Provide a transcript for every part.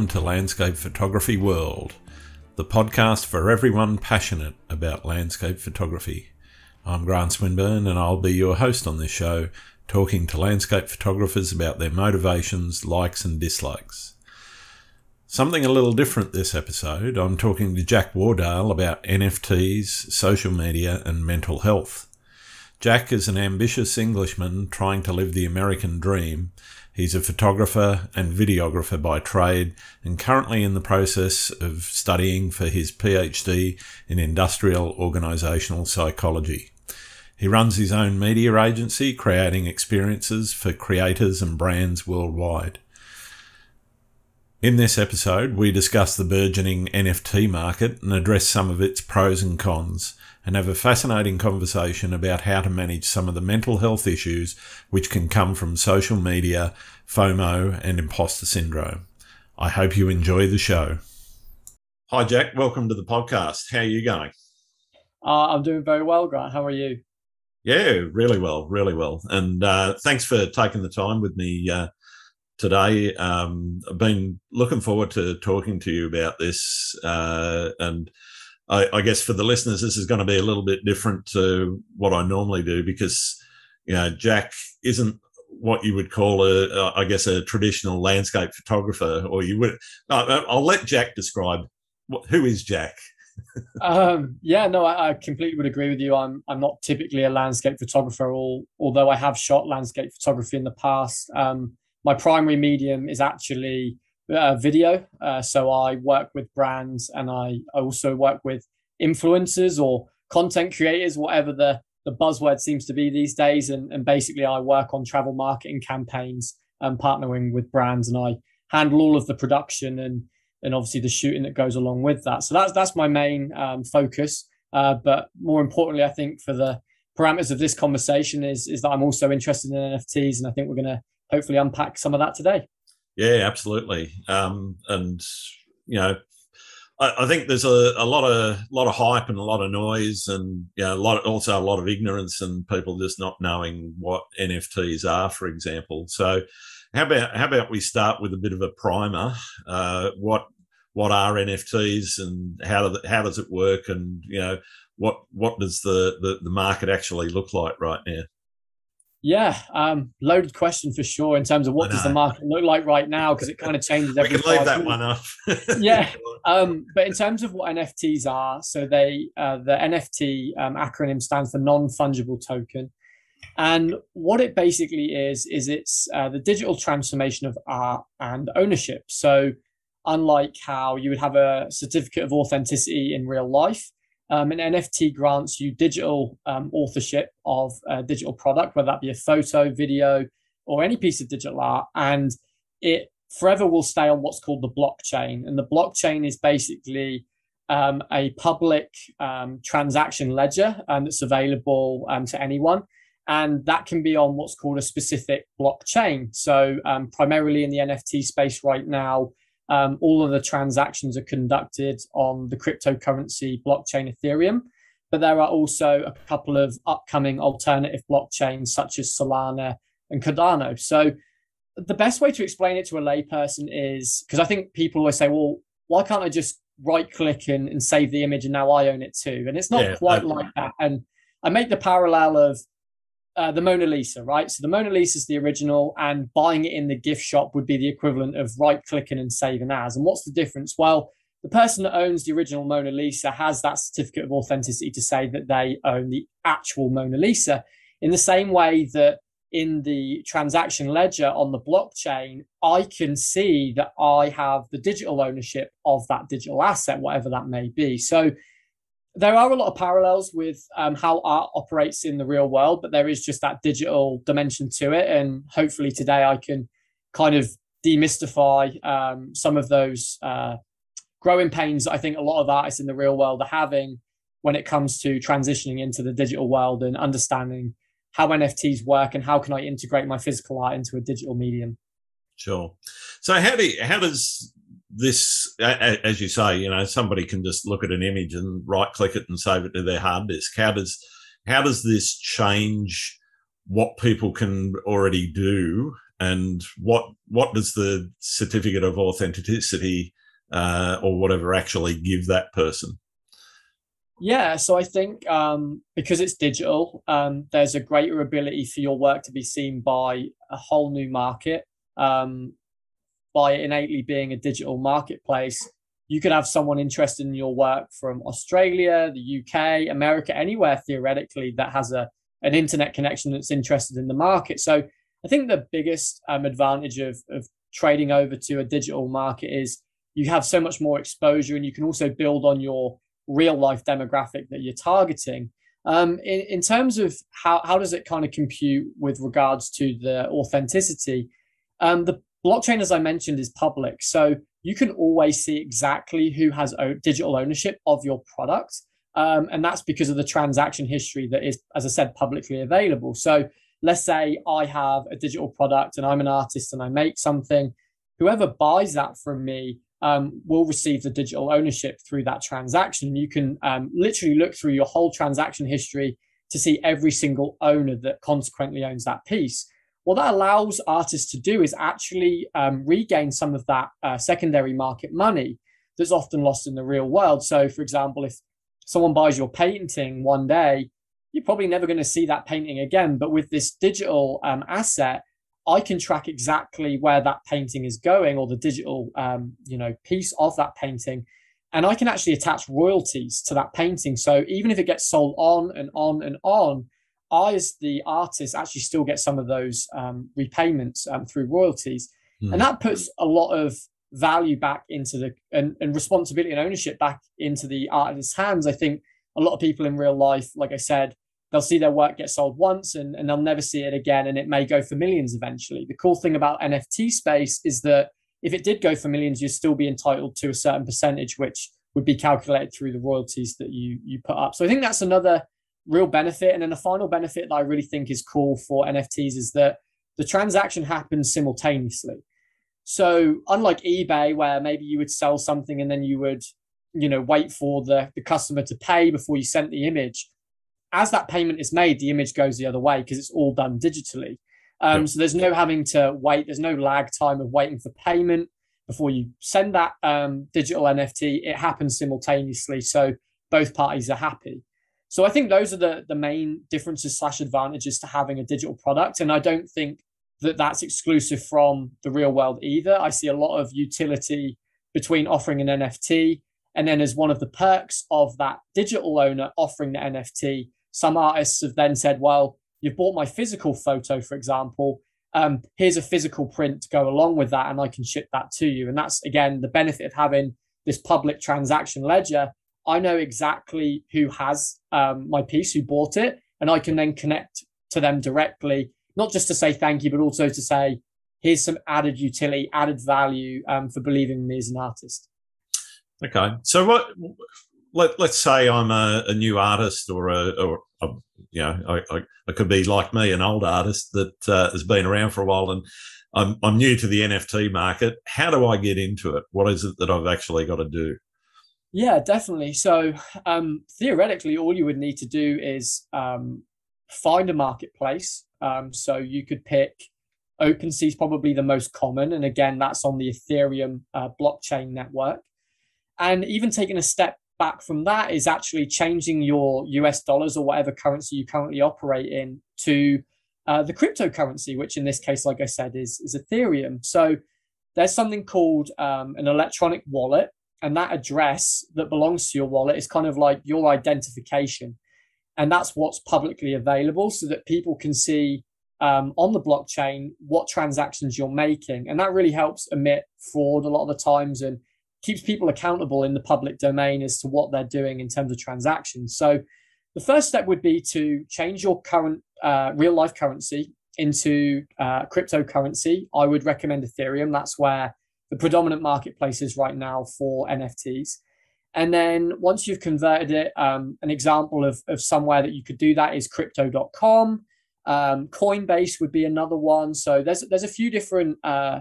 Welcome to Landscape Photography World, the podcast for everyone passionate about landscape photography. I'm Grant Swinburne and I'll be your host on this show, talking to landscape photographers about their motivations, likes, and dislikes. Something a little different this episode. I'm talking to Jack Wardale about NFTs, social media, and mental health. Jack is an ambitious Englishman trying to live the American dream. He's a photographer and videographer by trade and currently in the process of studying for his PhD in industrial organisational psychology. He runs his own media agency, creating experiences for creators and brands worldwide. In this episode, we discuss the burgeoning NFT market and address some of its pros and cons, and have a fascinating conversation about how to manage some of the mental health issues which can come from social media, FOMO, and imposter syndrome. I hope you enjoy the show. Hi, Jack. Welcome to the podcast. How are you going? Uh, I'm doing very well, Grant. How are you? Yeah, really well, really well. And uh, thanks for taking the time with me uh, today. Um, I've been looking forward to talking to you about this. Uh, and I, I, guess for the listeners, this is going to be a little bit different to what I normally do because, you know, Jack isn't what you would call a, a I guess, a traditional landscape photographer, or you would. I'll let Jack describe who is Jack. um, yeah, no, I, I, completely would agree with you. I'm I'm not typically a landscape photographer, all, although I have shot landscape photography in the past. Um, my primary medium is actually uh, video. Uh, so I work with brands and I also work with influencers or content creators, whatever the, the buzzword seems to be these days. And, and basically, I work on travel marketing campaigns and partnering with brands, and I handle all of the production and and obviously the shooting that goes along with that. So that's that's my main um, focus. Uh, but more importantly, I think for the parameters of this conversation is is that I'm also interested in NFTs, and I think we're going to hopefully unpack some of that today. Yeah, absolutely. Um, and you know, I, think there's a, a lot of lot of hype and a lot of noise, and you know, a lot of, also a lot of ignorance and people just not knowing what NFTs are, for example. So, how about how about we start with a bit of a primer? Uh, what what are NFTs and how do the, how does it work, and you know, what what does the, the, the market actually look like right now? Yeah, um, loaded question for sure in terms of what does the market look like right now because it kind of changes every. we can leave that one off. yeah, um, but in terms of what NFTs are, so they uh, the NFT um, acronym stands for non fungible token, and what it basically is is it's uh, the digital transformation of art and ownership. So, unlike how you would have a certificate of authenticity in real life, um, an NFT grants you digital um, authorship of a digital product, whether that be a photo, video, or any piece of digital art, and it forever will stay on what's called the blockchain. And the blockchain is basically um, a public um, transaction ledger um, that's available um, to anyone. And that can be on what's called a specific blockchain. So, primarily in the NFT space right now, um, all of the transactions are conducted on the cryptocurrency blockchain Ethereum, but there are also a couple of upcoming alternative blockchains such as Solana and Cardano. So the best way to explain it to a layperson is because I think people always say, well, why can't I just right click and, and save the image and now I own it too? And it's not yeah, quite like that. And I make the parallel of uh, the Mona Lisa, right? So the Mona Lisa is the original, and buying it in the gift shop would be the equivalent of right clicking and saving as. And what's the difference? Well, the person that owns the original Mona Lisa has that certificate of authenticity to say that they own the actual Mona Lisa. In the same way that in the transaction ledger on the blockchain, I can see that I have the digital ownership of that digital asset, whatever that may be. So there are a lot of parallels with um, how art operates in the real world, but there is just that digital dimension to it. And hopefully today I can kind of demystify um, some of those uh, growing pains I think a lot of artists in the real world are having when it comes to transitioning into the digital world and understanding how NFTs work and how can I integrate my physical art into a digital medium. Sure. So how do how does this, as you say, you know, somebody can just look at an image and right click it and save it to their hard disk. How does how does this change what people can already do and what what does the certificate of authenticity uh, or whatever actually give that person? Yeah, so I think um, because it's digital, um, there's a greater ability for your work to be seen by a whole new market. Um, by innately being a digital marketplace, you could have someone interested in your work from Australia, the UK, America, anywhere theoretically that has a an internet connection that's interested in the market. So I think the biggest um, advantage of, of trading over to a digital market is you have so much more exposure and you can also build on your real life demographic that you're targeting. Um, in, in terms of how, how does it kind of compute with regards to the authenticity, um, the blockchain, as I mentioned, is public. So you can always see exactly who has digital ownership of your product. Um, and that's because of the transaction history that is, as I said, publicly available. So let's say I have a digital product and I'm an artist and I make something. Whoever buys that from me um, will receive the digital ownership through that transaction. You can um, literally look through your whole transaction history to see every single owner that consequently owns that piece. What that allows artists to do is actually um, regain some of that uh, secondary market money that's often lost in the real world. So, for example, if someone buys your painting one day, you're probably never going to see that painting again. But with this digital um, asset, I can track exactly where that painting is going or the digital, um, you know, piece of that painting, and I can actually attach royalties to that painting. So even if it gets sold on and on and on, I, as the artist, actually still get some of those um, repayments um, through royalties, mm. and that puts a lot of value back into the and, and responsibility and ownership back into the artist's hands. I think a lot of people in real life, like I said, they'll see their work get sold once and, and they'll never see it again and it may go for millions eventually the cool thing about nft space is that if it did go for millions you'd still be entitled to a certain percentage which would be calculated through the royalties that you you put up so i think that's another real benefit and then the final benefit that i really think is cool for nfts is that the transaction happens simultaneously so unlike ebay where maybe you would sell something and then you would you know wait for the, the customer to pay before you sent the image as that payment is made, the image goes the other way because it's all done digitally. Um, So there's no having to wait. There's no lag time of waiting for payment before you send that um, digital NFT. It happens simultaneously, so both parties are happy. So I think those are the the main differences slash advantages to having a digital product, and I don't think that that's exclusive from the real world either. I see a lot of utility between offering an NFT and then as one of the perks of that digital owner offering the NFT some artists have then said, well, you've bought my physical photo, for example. Um, here's a physical print to go along with that, and I can ship that to you. And that's again the benefit of having this public transaction ledger. I know exactly who has um, my piece, who bought it, and I can then connect to them directly, not just to say thank you, but also to say, here's some added utility, added value um, for believing in me as an artist. Okay, so what let, let's say I'm a, a new artist or a, or a, you know, I, I, I, could be like me, an old artist that uh, has been around for a while and I'm, I'm new to the NFT market. How do I get into it? What is it that I've actually got to do? Yeah, definitely. So um, theoretically, all you would need to do is um, find a marketplace. Um, so you could pick OpenSea is probably the most common, and again, that's on the Ethereum uh, blockchain network. And even taking a step back from that is actually changing your US dollars or whatever currency you currently operate in to uh, the cryptocurrency, which in this case, like I said, is, is Ethereum. So there's something called um, an electronic wallet, and that address that belongs to your wallet is kind of like your identification. And that's what's publicly available so that people can see um, on the blockchain what transactions you're making. And that really helps emit fraud a lot of the times and keeps people accountable in the public domain as to what they're doing in terms of transactions. So the first step would be to change your current uh, real life currency into uh, cryptocurrency. I would recommend Ethereum. That's where the predominant marketplaces right now for NFTs. And then once you've converted it, um, an example of, of somewhere that you could do that is crypto.com. Um, Coinbase would be another one. So there's there's a few different uh,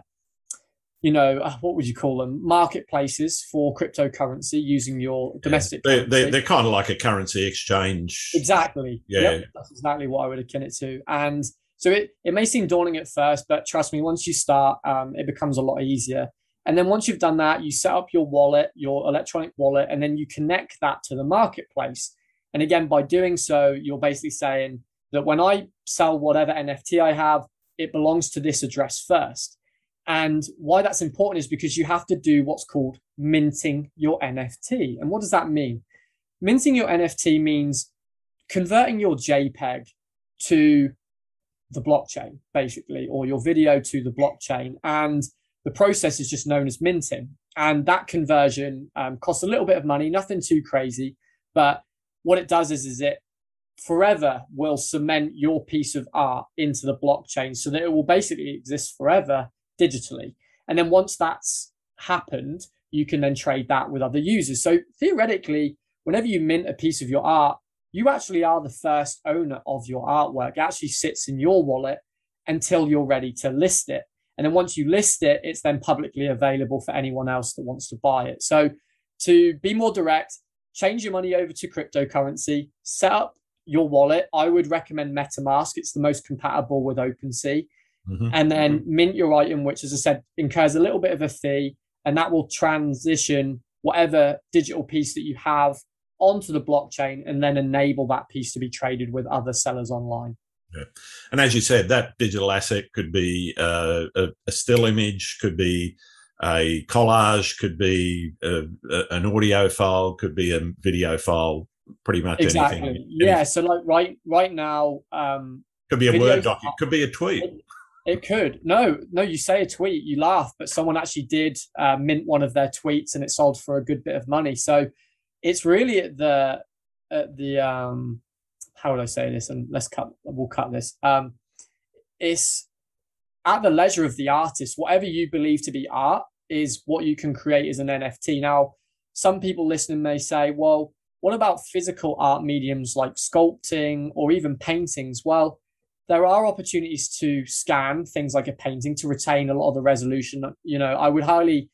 you know, uh, what would you call them? Marketplaces for cryptocurrency using your domestic. Yeah, they, are they're kind of like a currency exchange. Exactly. Yeah. Yep, that's exactly what I would akin it to. And So it, it may seem daunting at first, but trust me, once you start, um, it becomes a lot easier. And then once you've done that, you set up your wallet, your electronic wallet, and then you connect that to the marketplace. And again, by doing so, you're basically saying that when I sell whatever NFT I have, it belongs to this address first. And why that's important is because you have to do what's called minting your NFT. And what does that mean? Minting your NFT means converting your JPEG to the blockchain, basically, or your video to the blockchain. And the process is just known as minting. And that conversion um, costs a little bit of money, nothing too crazy. But what it does is, is it forever will cement your piece of art into the blockchain so that it will basically exist forever digitally. And then once that's happened, you can then trade that with other users. So theoretically, whenever you mint a piece of your art, you actually are the first owner of your artwork. It actually sits in your wallet until you're ready to list it. And then once you list it, it's then publicly available for anyone else that wants to buy it. So to be more direct, change your money over to cryptocurrency, set up your wallet. I would recommend MetaMask. It's the most compatible with OpenSea. Mm-hmm. And then mint your item, which, as I said, incurs a little bit of a fee, and that will transition whatever digital piece that you have onto the blockchain and then enable that piece to be traded with other sellers online. Yeah. And as you said, that digital asset could be uh, a, a, still image, could be a collage, could be a, a, an audio file, could be a video file, pretty much exactly. anything. Yeah. So like right right now, um, could be a word document, could be a tweet. It, it, could. No, no. You say a tweet, you laugh, but someone actually did uh, mint one of their tweets, and it sold for a good bit of money. So it's really at the at the um how would I say this? And let's cut we'll cut this. Um it's at the leisure of the artist, whatever you believe to be art is what you can create as an NFT. Now, some people listening may say, well, what about physical art mediums like sculpting or even paintings? Well, there are opportunities to scan things like a painting to retain a lot of the resolution. You know, I would highly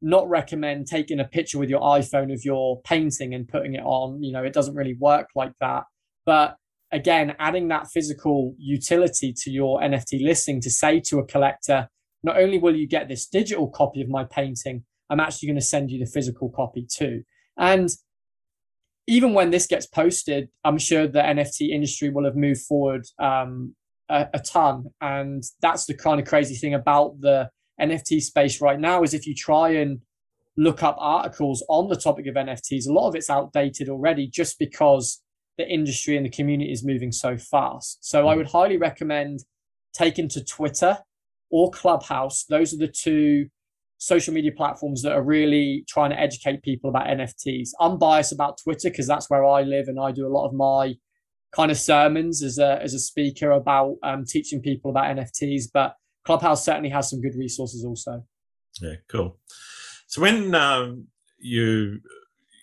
not recommend taking a picture with your iPhone of your painting and putting it on. You know, it doesn't really work like that. But again, adding that physical utility to your NFT listing to say to a collector, not only will you get this digital copy of my painting, I'm actually going to send you the physical copy too. And even when this gets posted, I'm sure the NFT industry will have moved forward um, a, a ton. And that's the kind of crazy thing about the NFT space right now is if you try and look up articles on the topic of NFTs, a lot of it's outdated already just because the industry and the community is moving so fast. So I hmm. would highly recommend taking to Twitter or Clubhouse. Those are the two social media platforms that are really trying to educate people about NFTs. I'm biased about Twitter because that's where I live and I do a lot of my kind of sermons as a as a speaker about um, teaching people about NFTs. But Clubhouse certainly has some good resources also. Yeah, cool. So when um, you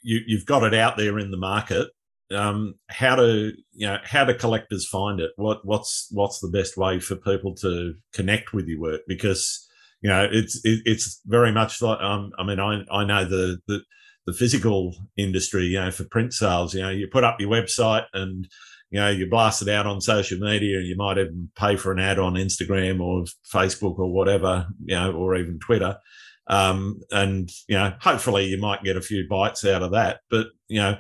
you you've got it out there in the market, um, how do you know how do collectors find it? What what's what's the best way for people to connect with your work? Because you know it's it, it's very much like um, I mean I I know the the the physical industry, you know, for print sales, you know, you put up your website and you know, you blast it out on social media and you might even pay for an ad on Instagram or Facebook or whatever, you know, or even Twitter. Um, and, you know, hopefully you might get a few bites out of that. But, you know,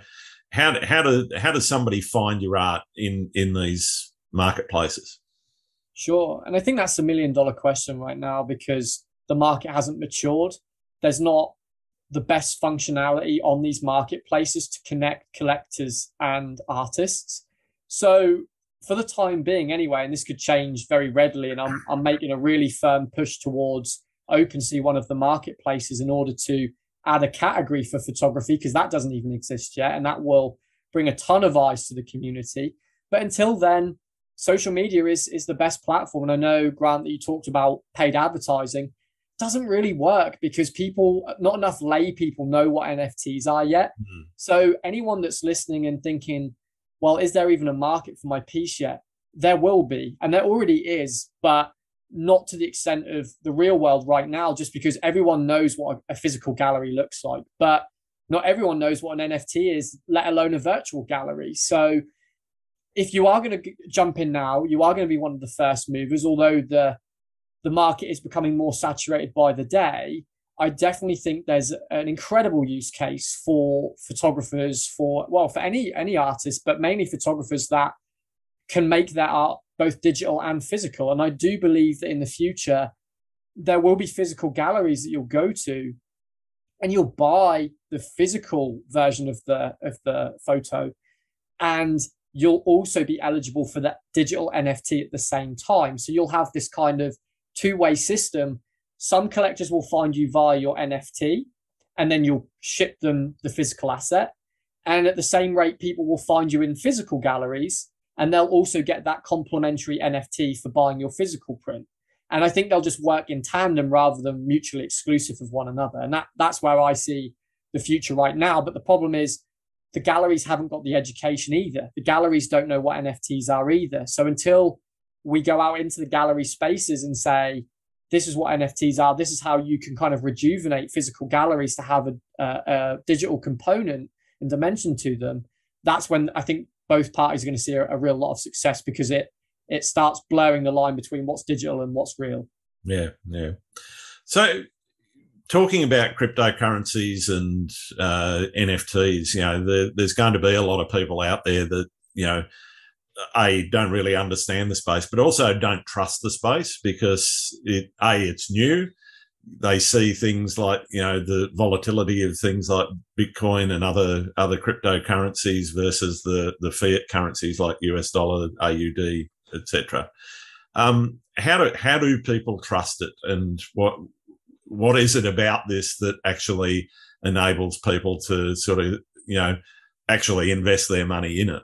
how, how, do, how does somebody find your art in, in these marketplaces? Sure. And I think that's a million dollar question right now because the market hasn't matured. There's not the best functionality on these marketplaces to connect collectors and artists. So for the time being, anyway, and this could change very readily, and I'm I'm making a really firm push towards OpenSea, one of the marketplaces, in order to add a category for photography because that doesn't even exist yet, and that will bring a ton of eyes to the community. But until then, social media is is the best platform. And I know Grant that you talked about paid advertising doesn't really work because people, not enough lay people know what NFTs are yet. Mm-hmm. So anyone that's listening and thinking, well, is there even a market for my piece yet? There will be, and there already is, but not to the extent of the real world right now, just because everyone knows what a physical gallery looks like. But not everyone knows what an NFT is, let alone a virtual gallery. So if you are going to jump in now, you are going to be one of the first movers, although the the market is becoming more saturated by the day. I definitely think there's an incredible use case for photographers, for well, for any any artist, but mainly photographers that can make their art both digital and physical. And I do believe that in the future there will be physical galleries that you'll go to, and you'll buy the physical version of the of the photo, and you'll also be eligible for that digital NFT at the same time. So you'll have this kind of two way system some collectors will find you via your NFT and then you'll ship them the physical asset. And at the same rate, people will find you in physical galleries and they'll also get that complimentary NFT for buying your physical print. And I think they'll just work in tandem rather than mutually exclusive of one another. And that, that's where I see the future right now. But the problem is the galleries haven't got the education either. The galleries don't know what NFTs are either. So until we go out into the gallery spaces and say, this is what NFTs are. This is how you can kind of rejuvenate physical galleries to have a, a, a digital component and dimension to them. That's when I think both parties are going to see a, a, real lot of success because it it starts blurring the line between what's digital and what's real. Yeah, yeah. So talking about cryptocurrencies and uh, NFTs, you know, the, there's going to be a lot of people out there that you know a don't really understand the space, but also don't trust the space because it a it's new. They see things like you know the volatility of things like Bitcoin and other other cryptocurrencies versus the the fiat currencies like US dollar, AUD, etc. Um, how do how do people trust it, and what what is it about this that actually enables people to sort of you know actually invest their money in it?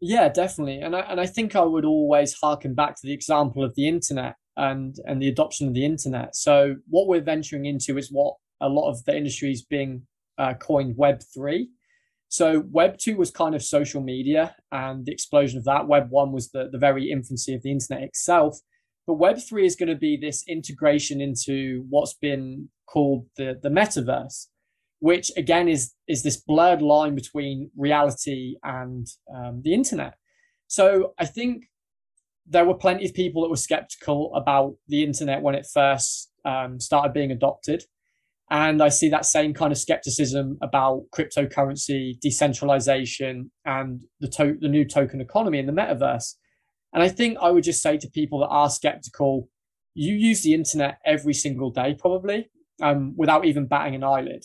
Yeah, definitely. And I, and I think I would always harken back to the example of the internet and, and the adoption of the internet. So, what we're venturing into is what a lot of the industry is being uh, coined Web3. So, Web2 was kind of social media and the explosion of that. Web1 was the, the very infancy of the internet itself. But Web3 is going to be this integration into what's been called the, the metaverse which again is is this blurred line between reality and um, the internet. So I think there were plenty of people that were skeptical about the internet when it first um, started being adopted. And I see that same kind of skepticism about cryptocurrency, decentralization, and the, to- the new token economy in the metaverse. And I think I would just say to people that are skeptical, you use the internet every single day, probably, um, without even batting an eyelid.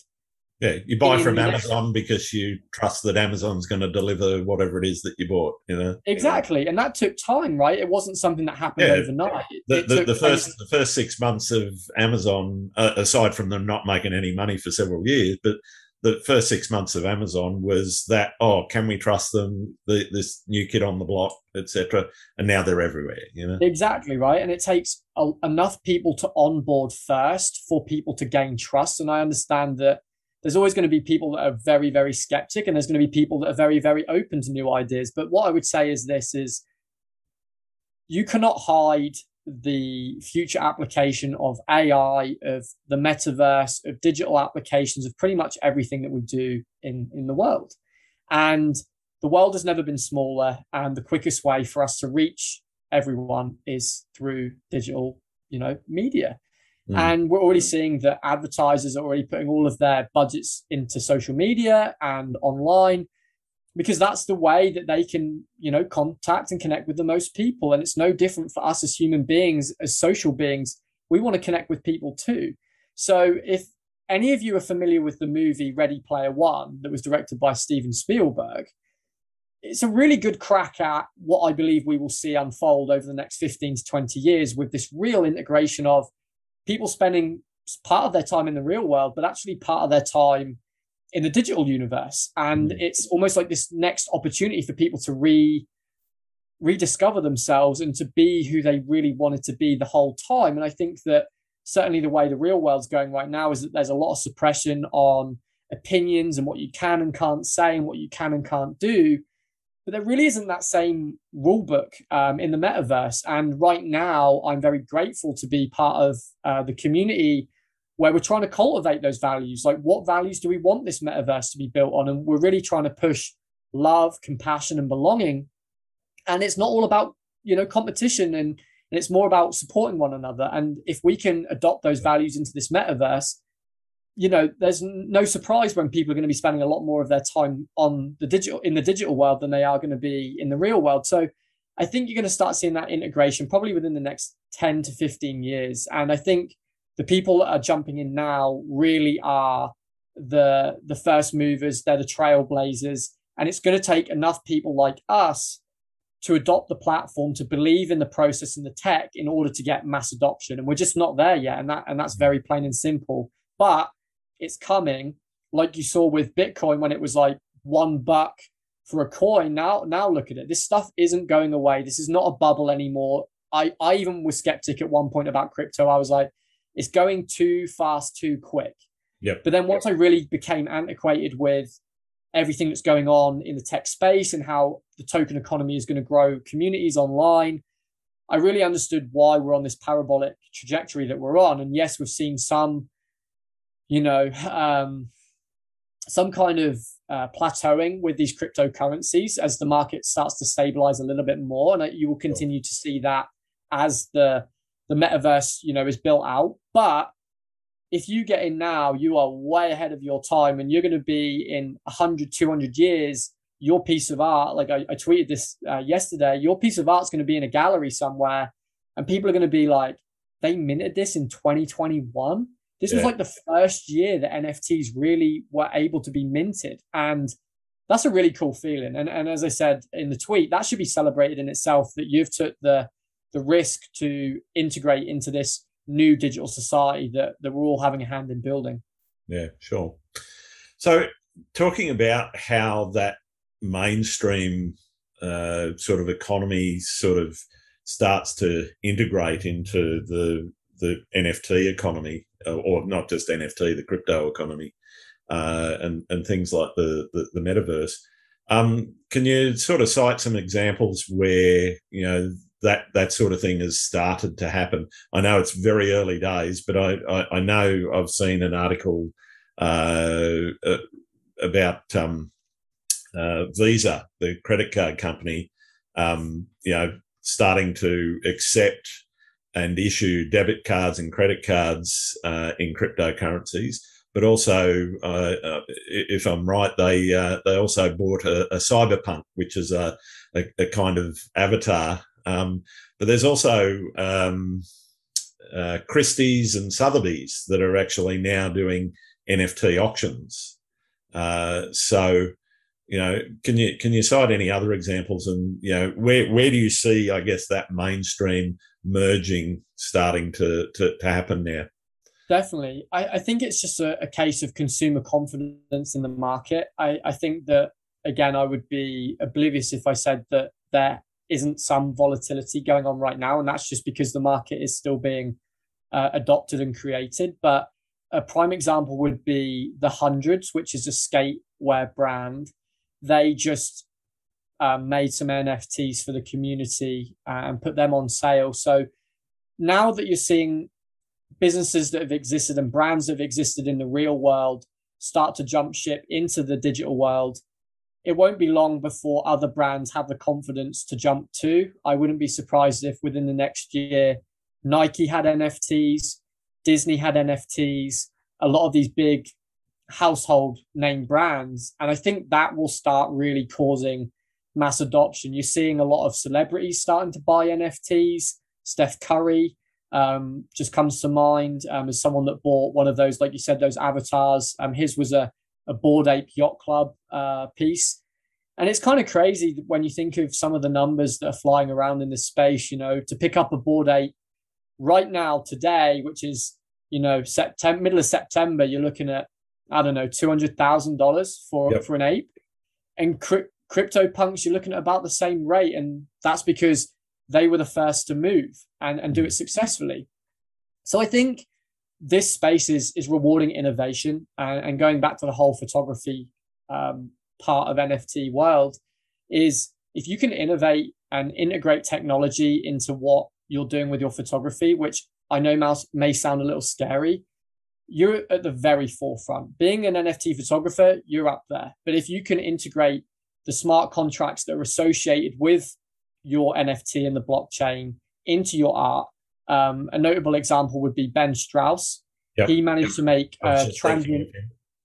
Yeah, you buy from Amazon because you trust that Amazon's going to deliver whatever it is that you bought. You know exactly, and that took time, right? It wasn't something that happened yeah. overnight. The, the, the first the first six months of Amazon, uh, aside from them not making any money for several years, but the first six months of Amazon was that oh, can we trust them? The, this new kid on the block, etc. And now they're everywhere. You know exactly right, and it takes a, enough people to onboard first for people to gain trust. And I understand that there's always going to be people that are very, very skeptic, and there's going to be people that are very, very open to new ideas. But what I would say is this is you cannot hide the future application of AI, of the metaverse, of digital applications, of pretty much everything that we do in, in the world. And the world has never been smaller. And the quickest way for us to reach everyone is through digital, you know, media. Mm. And we're already seeing that advertisers are already putting all of their budgets into social media and online because that's the way that they can, you know, contact and connect with the most people. And it's no different for us as human beings, as social beings. We want to connect with people too. So if any of you are familiar with the movie Ready Player One that was directed by Steven Spielberg, it's a really good crack at what I believe we will see unfold over the next 15 to 20 years with this real integration of people spending part of their time in the real world, but actually part of their time in the digital universe. And mm. it's almost like this next opportunity for people to re rediscover themselves and to be who they really wanted to be the whole time. And I think that certainly the way the real world's going right now is that there's a lot of suppression on opinions and what you can and can't say and what you can and can't do but there really isn't that same rule book um, in the metaverse. And right now, I'm very grateful to be part of uh, the community where we're trying to cultivate those values. Like, what values do we want this metaverse to be built on? And we're really trying to push love, compassion, and belonging. and it's not all about you know competition and and it's more about supporting one another and if we can adopt those values into this metaverse you know there's no surprise when people are going to be spending a lot more of their time on the digital in the digital world than they are going to be in the real world. So i think you're going to start seeing that integration probably within the next 10 to 15 years. And i think the people that are jumping in now really are the the first movers. They're the trailblazers. And it's going to take enough people like us to adopt the platform to believe in the process and the tech in order to get mass adoption. And we're just not there yet. And that and that's mm. very plain and simple. But it's coming like you saw with bitcoin when it was like one buck for a coin now now look at it this stuff isn't going away this is not a bubble anymore i i even was skeptic at one point about crypto i was like it's going too fast too quick Yep. But then once yep. I really became antiquated with everything that's going on in the tech space and how the token economy is going to grow communities online, I really understood why we're on this parabolic trajectory that we're on. And yes, we've seen some, you know, um, some kind of uh, plateauing with these cryptocurrencies as the market starts to stabilize a little bit more, and you will continue to see that as the the metaverse, you know, is built out. But if you get in now, you are way ahead of your time and you're going to be in 100, 200 years. Your piece of art, like I, I tweeted this uh, yesterday, your piece of art's going to be in a gallery somewhere and people are going to be like, they minted this in 2021. This yeah. was like the first year that NFTs really were able to be minted. And that's a really cool feeling. And, and as I said in the tweet, that should be celebrated in itself that you've took the, the risk to integrate into this new digital society that, that we're all having a hand in building. Yeah, sure. So, talking about how that mainstream uh, sort of economy sort of starts to integrate into the the NFT economy, uh, or not just NFT, the crypto economy, uh, and and things like the the, the metaverse. Um, can you sort of cite some examples where you know that that sort of thing has started to happen. I know it's very early days, but I I, I know I've seen an article uh, uh, about um, uh, Visa, the credit card company, um, you know, starting to accept and issue debit cards and credit cards uh, in cryptocurrencies. But also, uh, uh, if I'm right, they they also bought a, a cyberpunk, which is a, a, a kind of avatar um, but there's also um, uh, Christie's and Sotheby's that are actually now doing NFT auctions. Uh, so, you know, can you can you cite any other examples? And you know, where where do you see, I guess, that mainstream merging starting to to, to happen now? Definitely, I, I think it's just a, a, case of consumer confidence in the market. I, I think that again, I would be oblivious if I said that there isn't some volatility going on right now, and that's just because the market is still being uh, adopted and created. But a prime example would be the Hundreds, which is a skatewear brand. They just um, made some NFTs for the community uh, and put them on sale. So now that you're seeing businesses that have existed and brands that have existed in the real world start to jump ship into the digital world, it won't be long before other brands have the confidence to jump to. I wouldn't be surprised if within the next year, Nike had NFTs, Disney had NFTs, a lot of these big household name brands. And I think that will start really causing mass adoption. You're seeing a lot of celebrities starting to buy NFTs. Steph Curry um, just comes to mind um, as someone that bought one of those, like you said, those avatars. Um, his was a a Bored Ape Yacht Club uh, piece. And it's kind of crazy when you think of some of the numbers that are flying around in this space, you know, to pick up a Bored Ape right now, today, which is, you know, September, middle of September, you're looking at, I don't know, $200,000 for, yep. for an ape. And cri- crypto punks, you're looking at about the same rate. And that's because they were the first to move and, and do it successfully. So I think this space is is rewarding innovation and, and going back to the whole photography um, part of NFT world is if you can innovate and integrate technology into what you're doing with your photography, which I know may sound a little scary, you're at the very forefront. Being an NFT photographer, you're up there. But if you can integrate the smart contracts that are associated with your NFT and the blockchain into your art. Um, a notable example would be Ben Strauss. Yep. He managed to make a transient.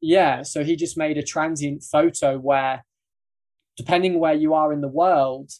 Yeah, so he just made a transient photo where, depending where you are in the world,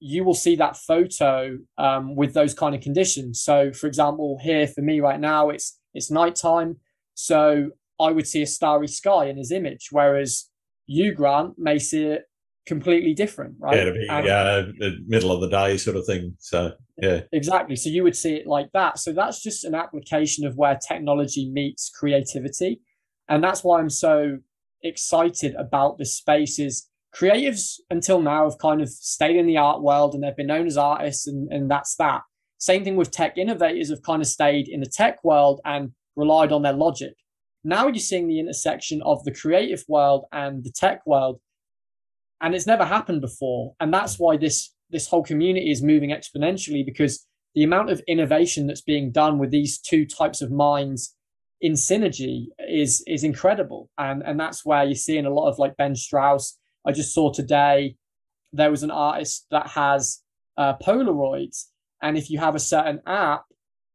you will see that photo um, with those kind of conditions. So, for example, here for me right now, it's it's nighttime, so I would see a starry sky in his image, whereas you, Grant, may see it completely different, right? Yeah, to be and, uh, the middle of the day sort of thing. So, yeah, exactly. So you would see it like that. So that's just an application of where technology meets creativity, and that's why I'm so excited about this space. Is creatives until now have kind of stayed in the art world and they've been known as artists, and, and that's that. Same thing with tech innovators have kind of stayed in the tech world and relied on their logic. Now you're seeing the intersection of the creative world and the tech world, and it's never happened before. And that's why this this whole community is moving exponentially because the amount of innovation that's being done with these two types of minds in synergy is is incredible. And and that's where you're seeing a lot of like ben strauss. I just saw today there was an artist that has uh, polaroids. And if you have a certain app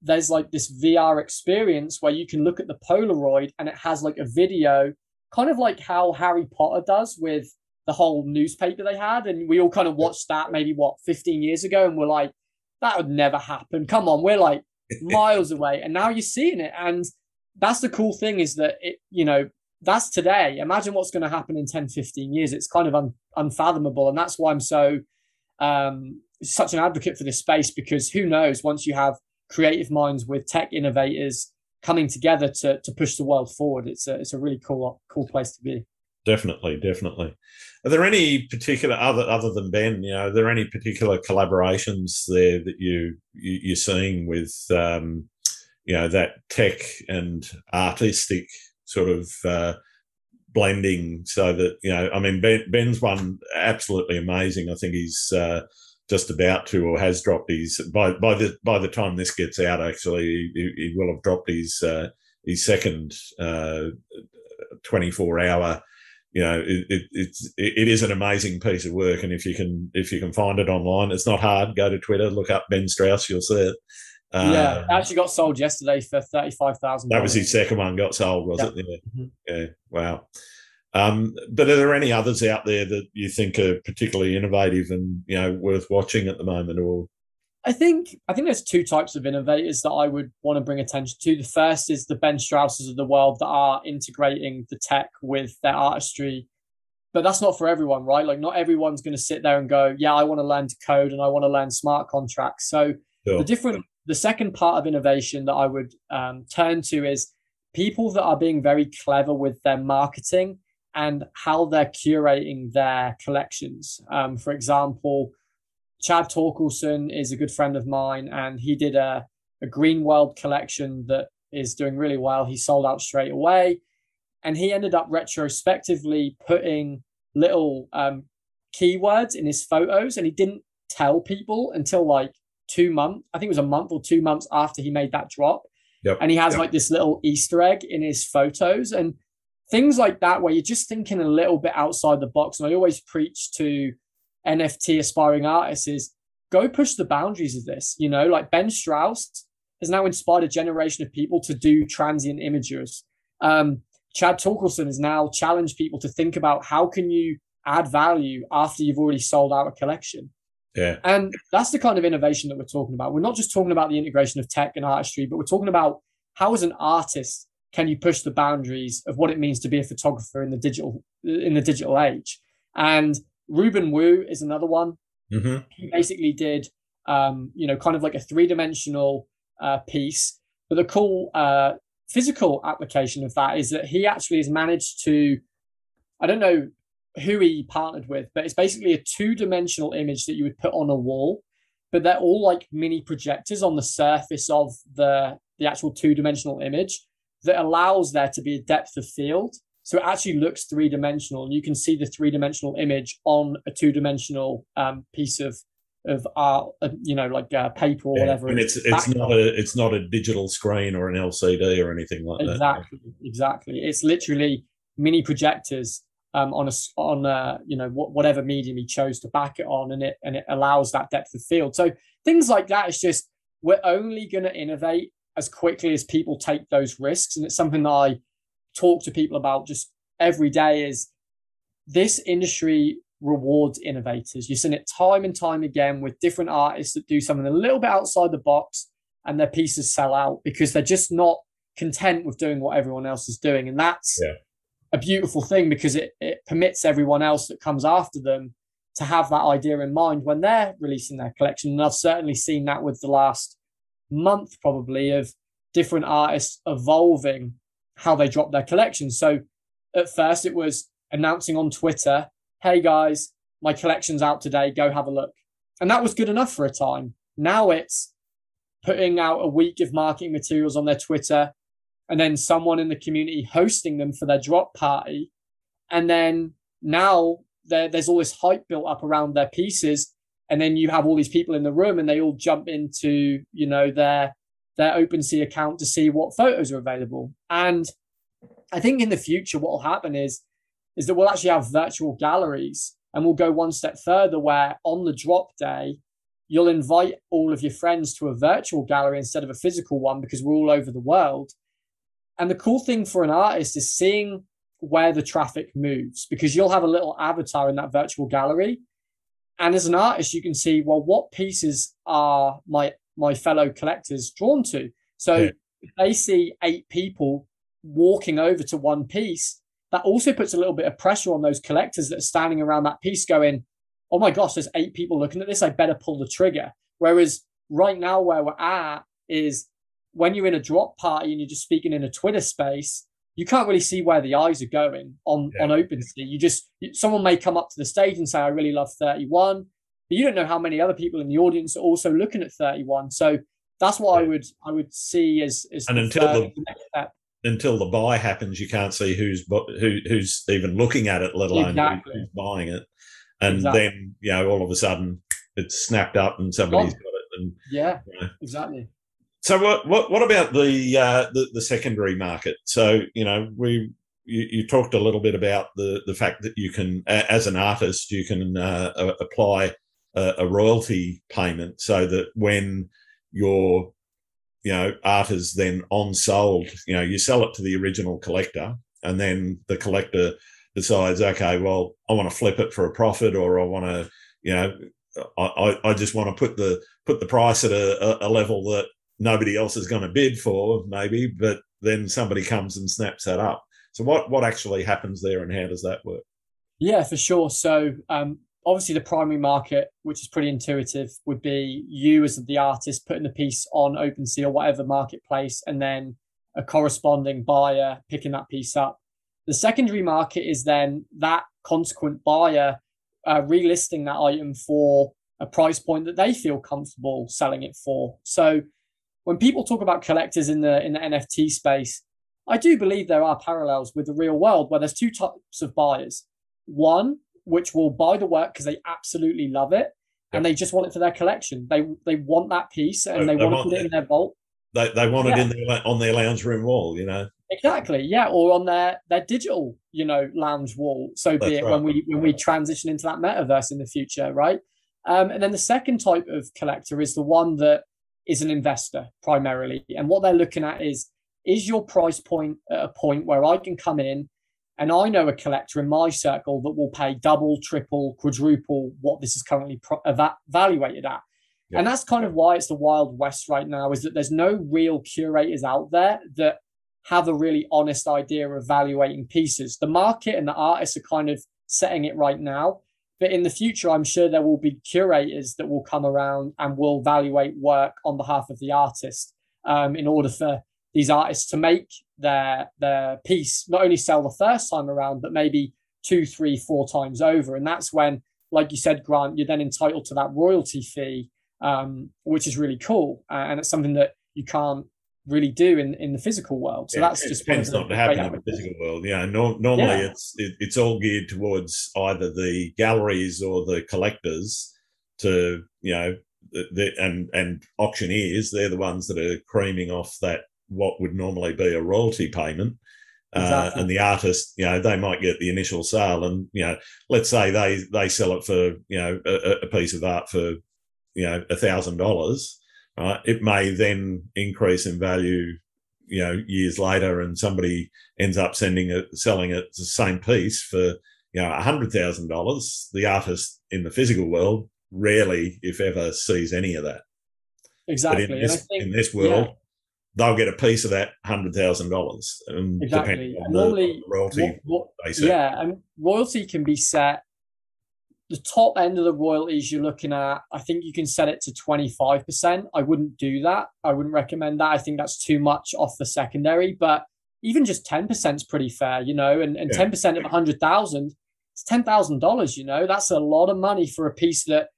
there's like this vr experience where you can look at the polaroid and it has like a video kind of like how harry potter does with the whole newspaper they had. And we all kind of watched that maybe what 15 years ago and we're like that would never happen. Come on we're like miles away. And now you're seeing it. And that's the cool thing is that it you know that's today. Imagine what's going to happen in 10 15 years. It's kind of un, unfathomable. And that's why i'm so um, such an advocate for this space because who knows? Once you have creative minds with tech innovators coming together to, to push the world forward. It's a, it's a really cool cool place to be. Definitely definitely. Are there any particular other other than ben you know are there any particular collaborations there that you, you you're seeing with um, you know that tech and artistic sort of uh, blending so that you know i mean ben, ben's one absolutely amazing. I think he's uh, just about to or has dropped his by by the by the time this gets out actually he, he will have dropped his uh, his second uh, 24 hour you know it, it, it's it is an amazing piece of work and if you can if you can find it online it's not hard go to twitter look up ben strauss you'll see it yeah, um, actually got sold yesterday for thirty five thousand. That was his second one got sold, was yeah. it? Yeah. Mm-hmm. yeah. Wow. Um, but are there any others out there that you think are particularly innovative and you know worth watching at the moment, or? I think I think there's two types of innovators that I would want to bring attention to. The first is the Ben Strausses of the world that are integrating the tech with their artistry, but that's not for everyone, right? Like not everyone's going to sit there and go, "Yeah, I want to learn to code and I want to learn smart contracts." So sure. the different the second part of innovation that I would um, turn to is people that are being very clever with their marketing and how they're curating their collections. Um, for example, Chad Torkelson is a good friend of mine, and he did a, a Green World collection that is doing really well. He sold out straight away, and he ended up retrospectively putting little um, keywords in his photos, and he didn't tell people until like two months. I think it was a month or two months after he made that drop. Yep. And he has yep. like this little Easter egg in his photos and things like that, where you're just thinking a little bit outside the box. And I always preach to NFT aspiring artists is go push the boundaries of this. You know, like Ben Strauss has now inspired a generation of people to do transient imagers. Um, Chad Torkelson has now challenged people to think about how can you add value after you've already sold out a collection. Yeah. And that's the kind of innovation that we're talking about. We're not just talking about the integration of tech and artistry, but we're talking about how as an artist can you push the boundaries of what it means to be a photographer in the digital in the digital age. And Reuben Wu is another one. Mm-hmm. He basically did um, you know, kind of like a three-dimensional uh, piece. But the cool uh, physical application of that is that he actually has managed to, I don't know who he partnered with, but it's basically a two dimensional image that you would put on a wall, but they're all like mini projectors on the surface of the, the actual two dimensional image that allows there to be a depth of field. So it actually looks three dimensional. You can see the three dimensional image on a two dimensional um, piece of of art, uh, you know, like uh, paper or yeah, whatever. And it's it's not a it's not a digital screen or an LCD or anything like exactly, that. Exactly, exactly. It's literally mini projectors um, on a on a, you know whatever medium he chose to back it on, and it and it allows that depth of field. So things like that is just we're only going to innovate as quickly as people take those risks, and it's something that I talk to people about just every day. Is this industry rewards innovators? You've seen it time and time again with different artists that do something a little bit outside the box, and their pieces sell out because they're just not content with doing what everyone else is doing, and that's yeah a beautiful thing because it, it permits everyone else that comes after them to have that idea in mind when they're releasing their collection. And I've certainly seen that with the last month, probably, of different artists evolving how they drop their collections. So at first, it was announcing on Twitter, hey guys, my collection's out today, go have a look. And that was good enough for a time. Now it's putting out a week of marketing materials on their Twitter, and then someone in the community hosting them for their drop party. And then now there's all this hype built up around their pieces. And then you have all these people in the room and they all jump into, you know, their their OpenSea account to see what photos are available. And I think in the future what will happen is is that we'll actually have virtual galleries and we'll go one step further where on the drop day you'll invite all of your friends to a virtual gallery instead of a physical one because we're all over the world and the cool thing for an artist is seeing where the traffic moves because you'll have a little avatar in that virtual gallery. And as an artist, you can see, well, what pieces are my my fellow collectors drawn to? So yeah. if they see eight people walking over to one piece, that also puts a little bit of pressure on those collectors that are standing around that piece going, oh my gosh, there's eight people looking at this. I better pull the trigger. Whereas right now, where we're at is when you're in a drop party and you're just speaking in a Twitter space, you can't really see where the eyes are going on yeah. on OpenSea. You just someone may come up to the stage and say, "I really love 31," but you don't know how many other people in the audience are also looking at 31. So that's what yeah. I would I would see as as and until the, the until the buy happens, you can't see who's who who's even looking at it, let alone exactly. who's buying it. And exactly. then you know, all of a sudden, it's snapped up and somebody's got it. And yeah, you know, exactly. So what what what about the, uh, the the secondary market? So you know we you, you, talked a little bit about the the fact that you can as an artist you can uh, apply a, a, royalty payment so that when your you know art is then on sold you know you sell it to the original collector and then the collector decides okay well I want to flip it for a profit or I want to you know I, I just want to put the put the price at a, a level that nobody else is going to bid for, maybe, but then somebody comes and snaps that up. So what what actually happens there, and how does that work? Yeah, for sure. So um, obviously, the primary market, which is pretty intuitive, would be you as the artist putting the piece on OpenSea or whatever marketplace, and then a corresponding buyer picking that piece up. The secondary market is then that consequent buyer uh, relisting that item for a price point that they feel comfortable selling it for. So when people talk about collectors in the in the NFT space, I do believe there are parallels with the real world where there's two types of buyers. One which will buy the work because they absolutely love it and they just want it for their collection. They they want that piece and they, they want, to put it in their vault. They, they want yeah. it in their, on their lounge room wall, you know. Exactly, yeah, or on their their digital, you know, lounge wall. So That's be it right. when we when we transition into that metaverse in the future, right? Um, and then the second type of collector is the one that is an investor primarily. And what they're looking at is is your price point at a point where I can come in and I know a collector in my circle that will pay double, triple, quadruple what this is currently pro- uh, evaluated at. Yeah. And that's kind of why it's the Wild West right now is that there's no real curators out there that have a really honest idea of evaluating pieces. The market and the artists are kind of setting it right now. But in the future, I'm sure there will be curators that will come around and will evaluate work on behalf of the artist um, in order for these artists to make their their piece not only sell the first time around, but maybe two, three, four times over. And that's when, like you said, Grant, you're then entitled to that royalty fee, um, which is really cool. Uh, and it's something that you can't really do in, in the physical world. So yeah, that's just tends not to happen in the physical world. Yeah, no, normally yeah. it's it, it's all geared towards either the galleries or the collectors to you know the, the, and and auctioneers. They're the ones that are creaming off that what would normally be a royalty payment. Exactly. Uh, and the artist, you know, they might get the initial sale, and you know, let's say they they sell it for you know a, a piece of art for you know a thousand dollars, right? It may then increase in value, you know, years later, and somebody ends up sending it, selling it the same piece for you know a hundred thousand dollars. The artist in the physical world rarely, if ever, sees any of that. Exactly. But in this, think, in this world, yeah they'll get a piece of that hundred thousand dollars. Um, exactly. And normally, the royalty. What, what, yeah, and royalty can be set. The top end of the royalties you're looking at, I think you can set it to twenty five percent. I wouldn't do that. I wouldn't recommend that. I think that's too much off the secondary. But even just ten percent is pretty fair, you know. And and ten percent of a hundred thousand, it's ten thousand dollars. You know, that's a lot of money for a piece that,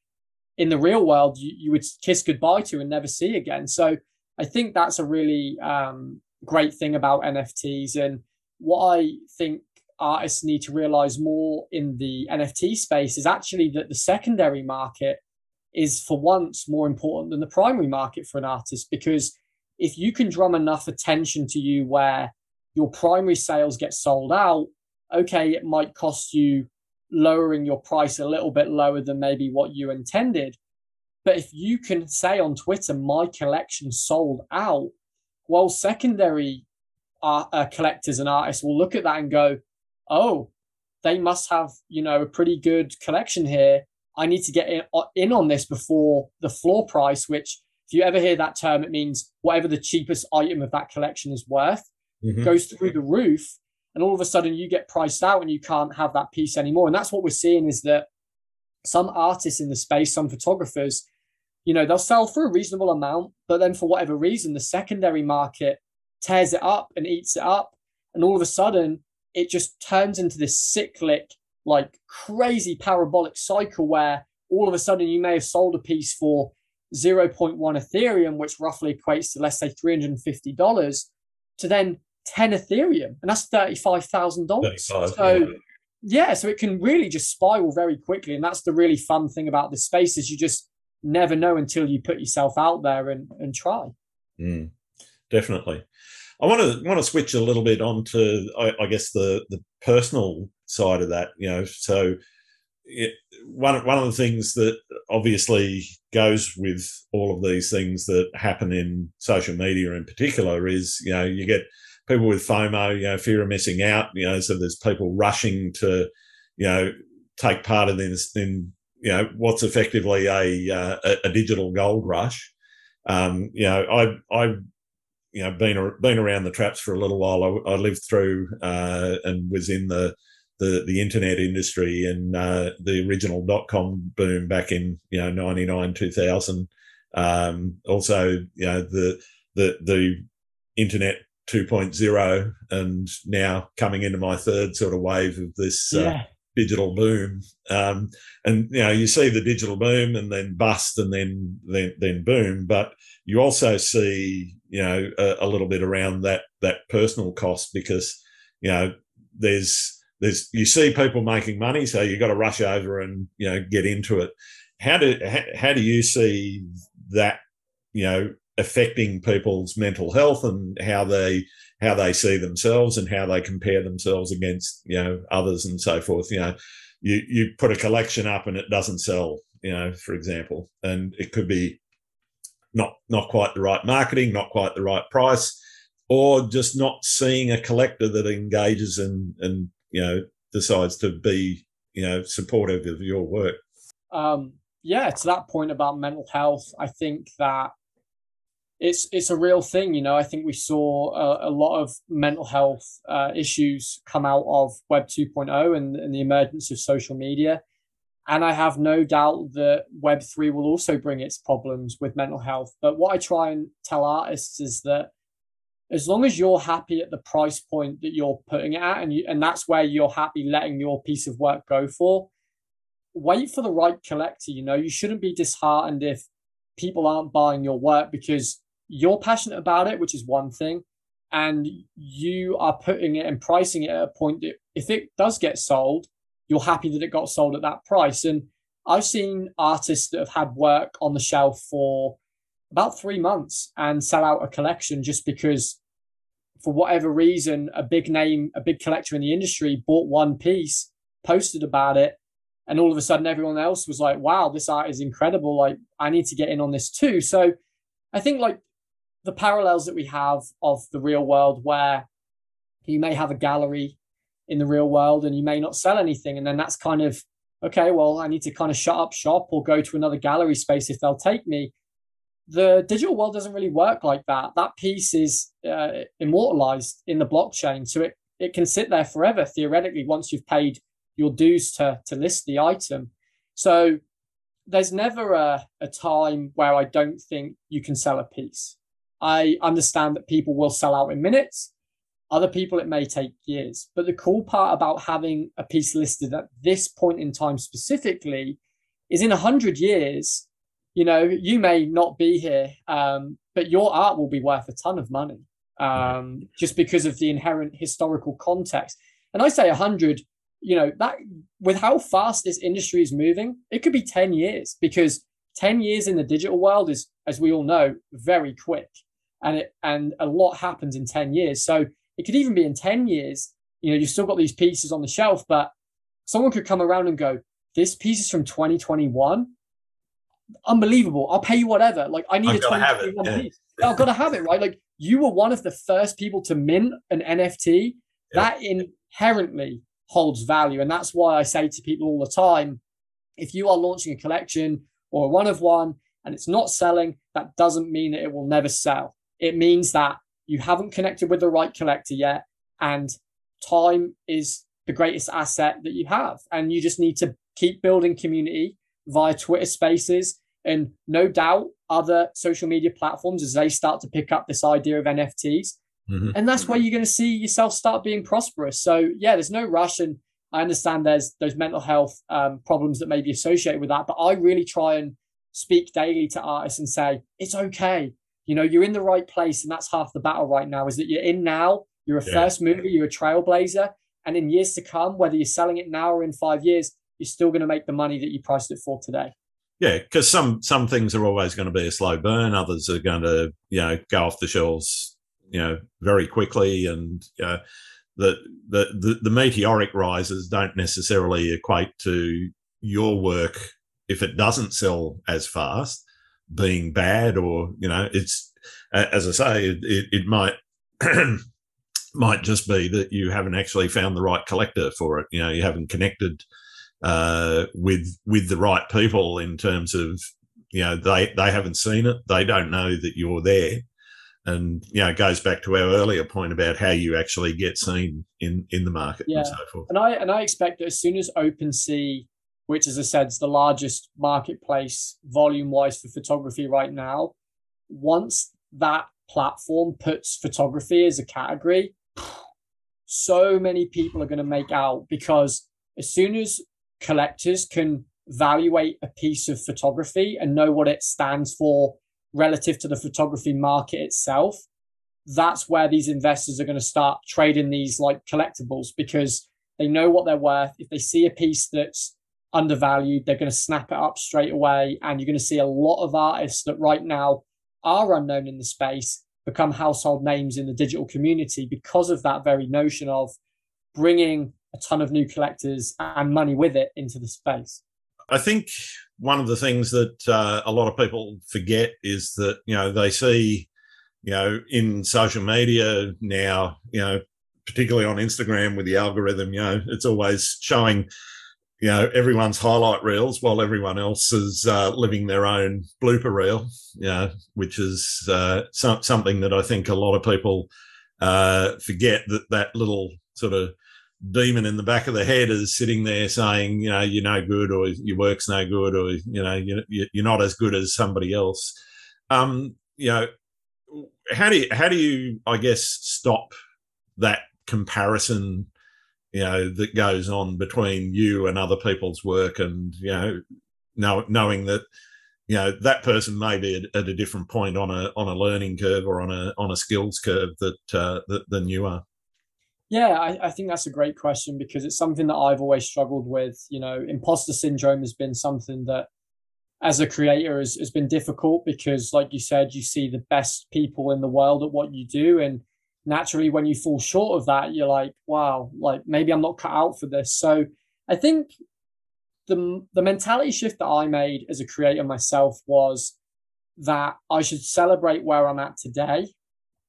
in the real world, you, you would kiss goodbye to and never see again. So I think that's a really um, great thing about NFTs. And what I think artists need to realize more in the NFT space is actually that the secondary market is for once more important than the primary market for an artist because if you can drum enough attention to you where your primary sales get sold out, okay, it might cost you lowering your price a little bit lower than maybe what you intended. But if you can say on Twitter, my collection sold out, well, secondary art, uh, collectors and artists will look at that and go, oh, they must have, you know, a pretty good collection here. I need to get in, uh, in on this before the floor price, which if you ever hear that term, it means whatever the cheapest item of that collection is worth mm-hmm. goes through the roof. And all of a sudden you get priced out and you can't have that piece anymore. And that's what we're seeing is that some artists in the space, some photographers, you know, they'll sell for a reasonable amount, but then for whatever reason, the secondary market tears it up and eats it up. And all of a sudden, it just turns into this cyclic, like crazy parabolic cycle where all of a sudden you may have sold a piece for 0.1 Ethereum, which roughly equates to, let's say, $350, to then 10 Ethereum. And that's $35,000. So, yeah. yeah, so it can really just spiral very quickly. And that's the really fun thing about this space is you just, never know until you put yourself out there and, and try. Mm, definitely. I want to want to switch a little bit onto, I, I guess, the the personal side of that. You know, so it, one one of the things that obviously goes with all of these things that happen in social media in particular is you know you get people with FOMO, you know, fear of missing out. You know, so there's people rushing to, you know, take part in this in you know what's effectively a uh, a, digital gold rush. Um, you know, I I you know been been around the traps for a little while. I, I lived through uh, and was in the the the internet industry and uh, the original dot com boom back in you know ninety nine two thousand. Um, also, you know the the the internet 2.0 and now coming into my third sort of wave of this uh, yeah digital boom. Um, and you know, you see the digital boom and then bust and then then then boom, but you also see you know a, a little bit around that that personal cost because you know there's there's you see people making money, so you got to rush over and you know get into it. How do how, how do you see that you know affecting people's mental health and how they how they see themselves and how they compare themselves against you know others and so forth you know. You you put a collection up and it doesn't sell you know for example and it could be not not quite the right marketing not quite the right price or just not seeing a collector that engages and and you know decides to be you know supportive of your work. Um yeah to that point about mental health i think that it's it's a real thing. You know, I think we saw a, a lot of mental health uh, issues come out of Web 2.0 and, and the emergence of social media. And I have no doubt that Web 3 will also bring its problems with mental health. But what I try and tell artists is that as long as you're happy at the price point that you're putting it at, and you, and that's where you're happy letting your piece of work go for, wait for the right collector. You know, you shouldn't be disheartened if people aren't buying your work because you're passionate about it, which is one thing, and you are putting it and pricing it at a point that if it does get sold, you're happy that it got sold at that price. And I've seen artists that have had work on the shelf for about three months and sell out a collection just because for whatever reason, a big name, a big collector in the industry bought one piece, posted about it, and all of a sudden everyone else was like, wow, this art is incredible. Like, I need to get in on this too. So I think like the parallels that we have of the real world where you may have a gallery in the real world and you may not sell anything. And then that's kind of, okay, well, I need to kind of shut up shop or go to another gallery space if they'll take me. The digital world doesn't really work like that. That piece is uh, immortalized in the blockchain. So it, it can sit there forever, theoretically, once you've paid your dues to, to list the item. So there's never a, a time where I don't think you can sell a piece. I understand that people will sell out in minutes. Other people, it may take years. But the cool part about having a piece listed at this point in time specifically is in 100 years, you know, you may not be here, um, but your art will be worth a ton of money um, just because of the inherent historical context. And I say 100, you know, that with how fast this industry is moving, it could be 10 years because 10 years in the digital world is, as we all know, very quick and it and a lot happens in 10 years. So it could even be in 10 years you know you've still got these pieces on the shelf but someone could come around and go this piece is from 2021 unbelievable. I'll pay you whatever. Like i need I've a 2021 yeah. piece. I've got to have it right? Like you were one of the first people to mint an nft yeah. that inherently holds value. And that's why i say to people all the time if you are launching a collection or a one of one and it's not selling that doesn't mean that it will never sell it means that you haven't connected with the right collector yet and time is the greatest asset that you have. And you just need to keep building community via twitter spaces. And no doubt other social media platforms as they start to pick up this idea of nfts mm-hmm. and that's where you're going to see yourself start being prosperous. So yeah there's no rush and i understand there's those mental health um, problems that may be associated with that but i really try and speak daily to artists and say it's okay you know, you're in the right place, and that's half the battle right now. Is that you're in now, you're a yeah. first mover, you're a trailblazer, and in years to come, whether you're selling it now or in five years, you're still going to make the money that you priced it for today. Yeah, because some some things are always going to be a slow burn. Others are going to you know go off the shelves you know very quickly, and uh, the, the the the meteoric rises don't necessarily equate to your work if it doesn't sell as fast being bad or you know it's as i say it, it might might just be that you haven't actually found the right collector for it. You know you haven't connected uh, with with the right people in terms of you know they they haven't seen it. They don't know that you're there. And you know it goes back to our earlier point about how you actually get seen in in the market yeah. and so forth. And i and i expect that as soon as OpenSea which, as I said, is the largest marketplace volume wise for photography right now. Once that platform puts photography as a category, so many people are going to make out because as soon as collectors can evaluate a piece of photography and know what it stands for relative to the photography market itself, that's where these investors are going to start trading these like collectibles because they know what they're worth. If they see a piece that's undervalued. They're going to snap it up straight away. And you're going to see a lot of artists that right now are unknown in the space become household names in the digital community because of that very notion of bringing a ton of new collectors and money with it into the space. I think one of the things that uh, a lot of people forget is that, you know, they see, you know, in social media now, you know, particularly on Instagram with the algorithm, you know, it's always showing you know everyone's highlight reels while everyone else is uh, living their own blooper reel you know, which is uh, some, something that i think a lot of people uh, forget that that little sort of demon in the back of the head is sitting there saying you know you're no good or your work's no good or you know you're not as good as somebody else. Um you know how do you how do you i guess stop that comparison you know that goes on between you and other people's work and you know know, knowing that you know that person may be at, a different point on a on a learning curve or on a on a skills curve that, uh, that than you are. Yeah I, I think that's a great question because it's something that i've always struggled with. You know imposter syndrome has been something that as a creator has, has been difficult because like you said you see the best people in the world at what you do and naturally when you fall short of that you're like wow like maybe i'm not cut out for this so i think the the mentality shift that i made as a creator myself was that i should celebrate where i'm at today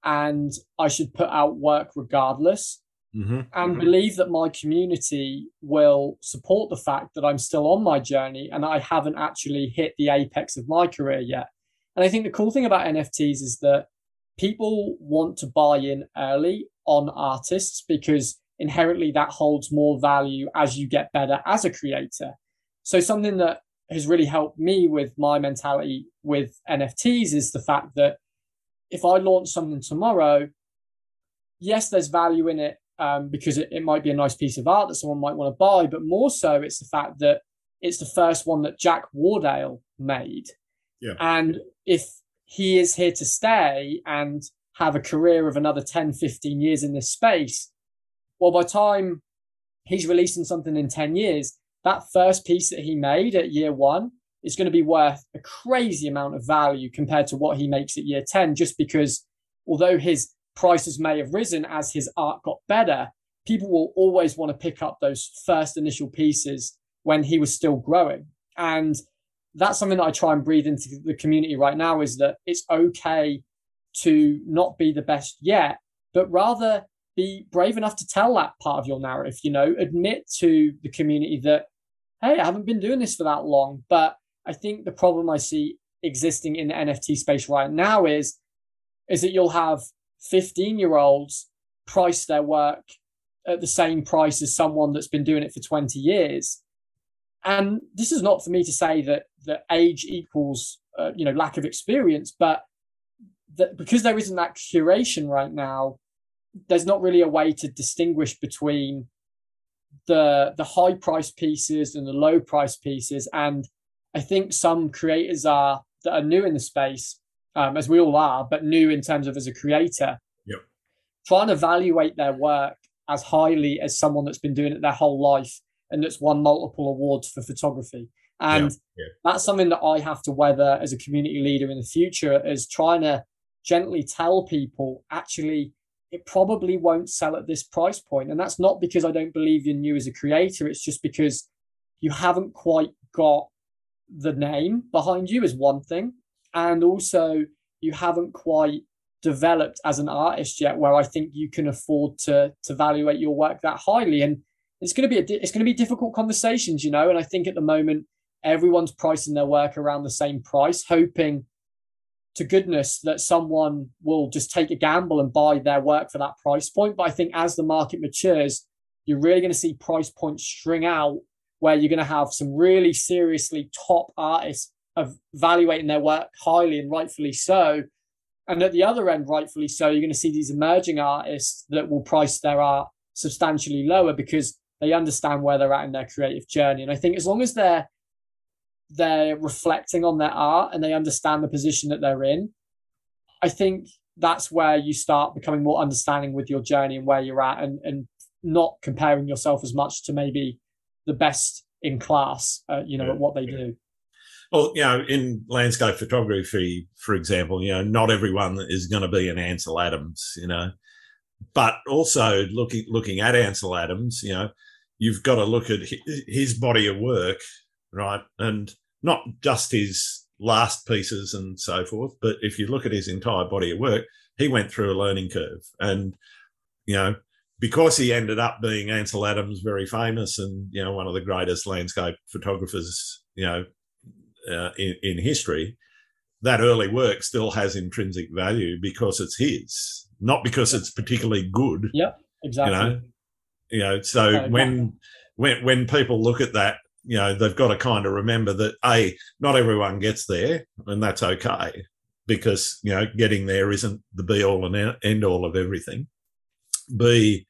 and i should put out work regardless mm-hmm. and mm-hmm. believe that my community will support the fact that i'm still on my journey and i haven't actually hit the apex of my career yet and i think the cool thing about nfts is that people want to buy in early on artists because inherently that holds more value as you get better as a creator. So something that has really helped me with my mentality with NFTs is the fact that if I launch something tomorrow, yes, there's value in it um, because it, it might be a nice piece of art that someone might want to buy, but more so it's the fact that it's the first one that Jack Wardale made. Yeah. And if he is here to stay and have a career of another 10, 15 years in this space. Well, by time he's releasing something in 10 years, that first piece that he made at year one is going to be worth a crazy amount of value compared to what he makes at year 10, just because although his prices may have risen as his art got better, people will always want to pick up those first initial pieces when he was still growing. And that's something that I try and breathe into the community right now is that it's okay to not be the best yet, but rather be brave enough to tell that part of your narrative, you know, admit to the community that, hey, I haven't been doing this for that long. But I think the problem I see existing in the NFT space right now is, is that you'll have 15 year olds price their work at the same price as someone that's been doing it for 20 years and this is not for me to say that that age equals uh, you know lack of experience, but that because there isn't that curation right now, there's not really a way to distinguish between the the high price pieces and the low price pieces. And I think some creators are that are new in the space, um, as we all are, but new in terms of as a creator, yep. trying to evaluate their work as highly as someone that's been doing it their whole life and that's won multiple awards for photography. And yeah, yeah. that's something that I have to weather as a community leader in the future is trying to gently tell people actually it probably won't sell at this price point. And that's not because I don't believe in you as a creator. It's just because you haven't quite got the name behind you is one thing. And also you haven't quite developed as an artist yet where I think you can afford to to evaluate your work that highly. And it's going to be a, it's going to be difficult conversations, you know. And I think at the moment everyone's pricing their work around the same price, hoping to goodness that someone will just take a gamble and buy their work for that price point. But I think as the market matures, you're really going to see price points string out where you're going to have some really seriously top artists evaluating their work highly and rightfully so. And at the other end, rightfully so, you're going to see these emerging artists that will price their art substantially lower because they understand where they're at in their creative journey. And I think as long as they're they're reflecting on their art and they understand the position that they're in, I think that's where you start becoming more understanding with your journey and where you're at and, and not comparing yourself as much to maybe the best in class, uh, you know, at what they do. Well, you know, in landscape photography, for example, you know, not everyone is going to be an Ansel Adams, you know, but also looking looking at Ansel Adams, you know, you've got to look at his body of work, right? And not just his last pieces and so forth, but if you look at his entire body of work, he went through a learning curve. And, you know, because he ended up being Ansel Adams, very famous and, you know, one of the greatest landscape photographers, you know, uh, in, in history, that early work still has intrinsic value because it's his, not because it's particularly good. Yep, exactly. You know, you know, so when when when people look at that, you know, they've got to kind of remember that a not everyone gets there, and that's okay because you know getting there isn't the be all and end all of everything. B,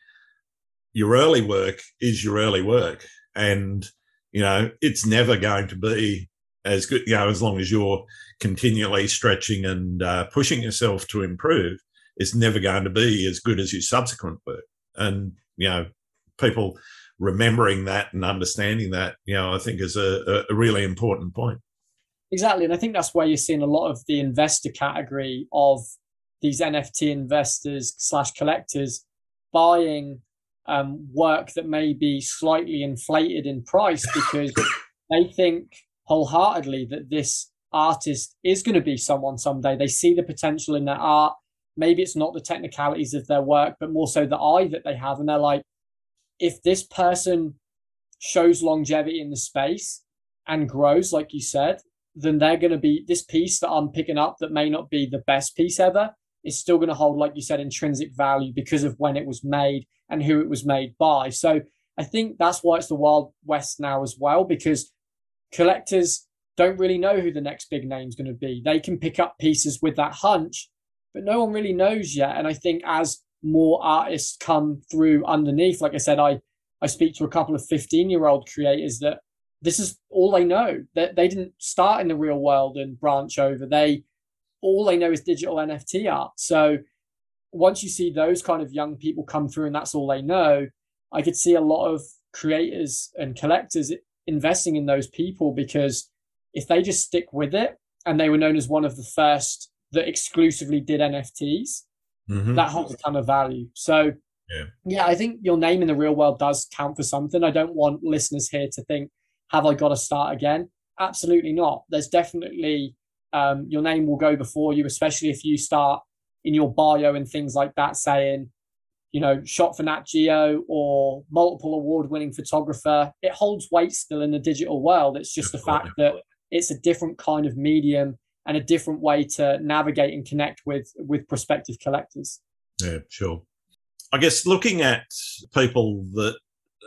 your early work is your early work, and you know it's never going to be as good. You know, as long as you're continually stretching and uh, pushing yourself to improve, it's never going to be as good as your subsequent work. And you know, people remembering that and understanding that, you know, I think is a, a really important point. Exactly. And I think that's where you're seeing a lot of the investor category of these NFT investors slash collectors buying um, work that may be slightly inflated in price because they think wholeheartedly that this artist is going to be someone someday. They see the potential in their art. Maybe it's not the technicalities of their work, but more so the eye that they have. And they're like, if this person shows longevity in the space and grows, like you said, then they're going to be this piece that I'm picking up that may not be the best piece ever is still going to hold, like you said, intrinsic value because of when it was made and who it was made by. So I think that's why it's the Wild West now as well, because collectors don't really know who the next big name is going to be. They can pick up pieces with that hunch, but no one really knows yet. And I think as more artists come through underneath, like I said, I I speak to a couple of 15 year old creators that this is all they know. That they didn't start in the real world and branch over. They all they know is digital NFT art. So once you see those kind of young people come through and that's all they know, I could see a lot of creators and collectors investing in those people because if they just stick with it and they were known as one of the first that exclusively did NFTs, mm-hmm. that holds a ton of value. So yeah. yeah, I think your name in the real world does count for something. I don't want listeners here to think, have I got to start again? Absolutely not. There's definitely um, your name will go before you, especially if you start in your bio and things like that saying, you know, shot for Nat Geo or multiple award winning photographer. It holds weight still in the digital world. It's just the fact that it's a different kind of medium and a different way to navigate and connect with with prospective collectors. Yeah, sure. I guess looking at people that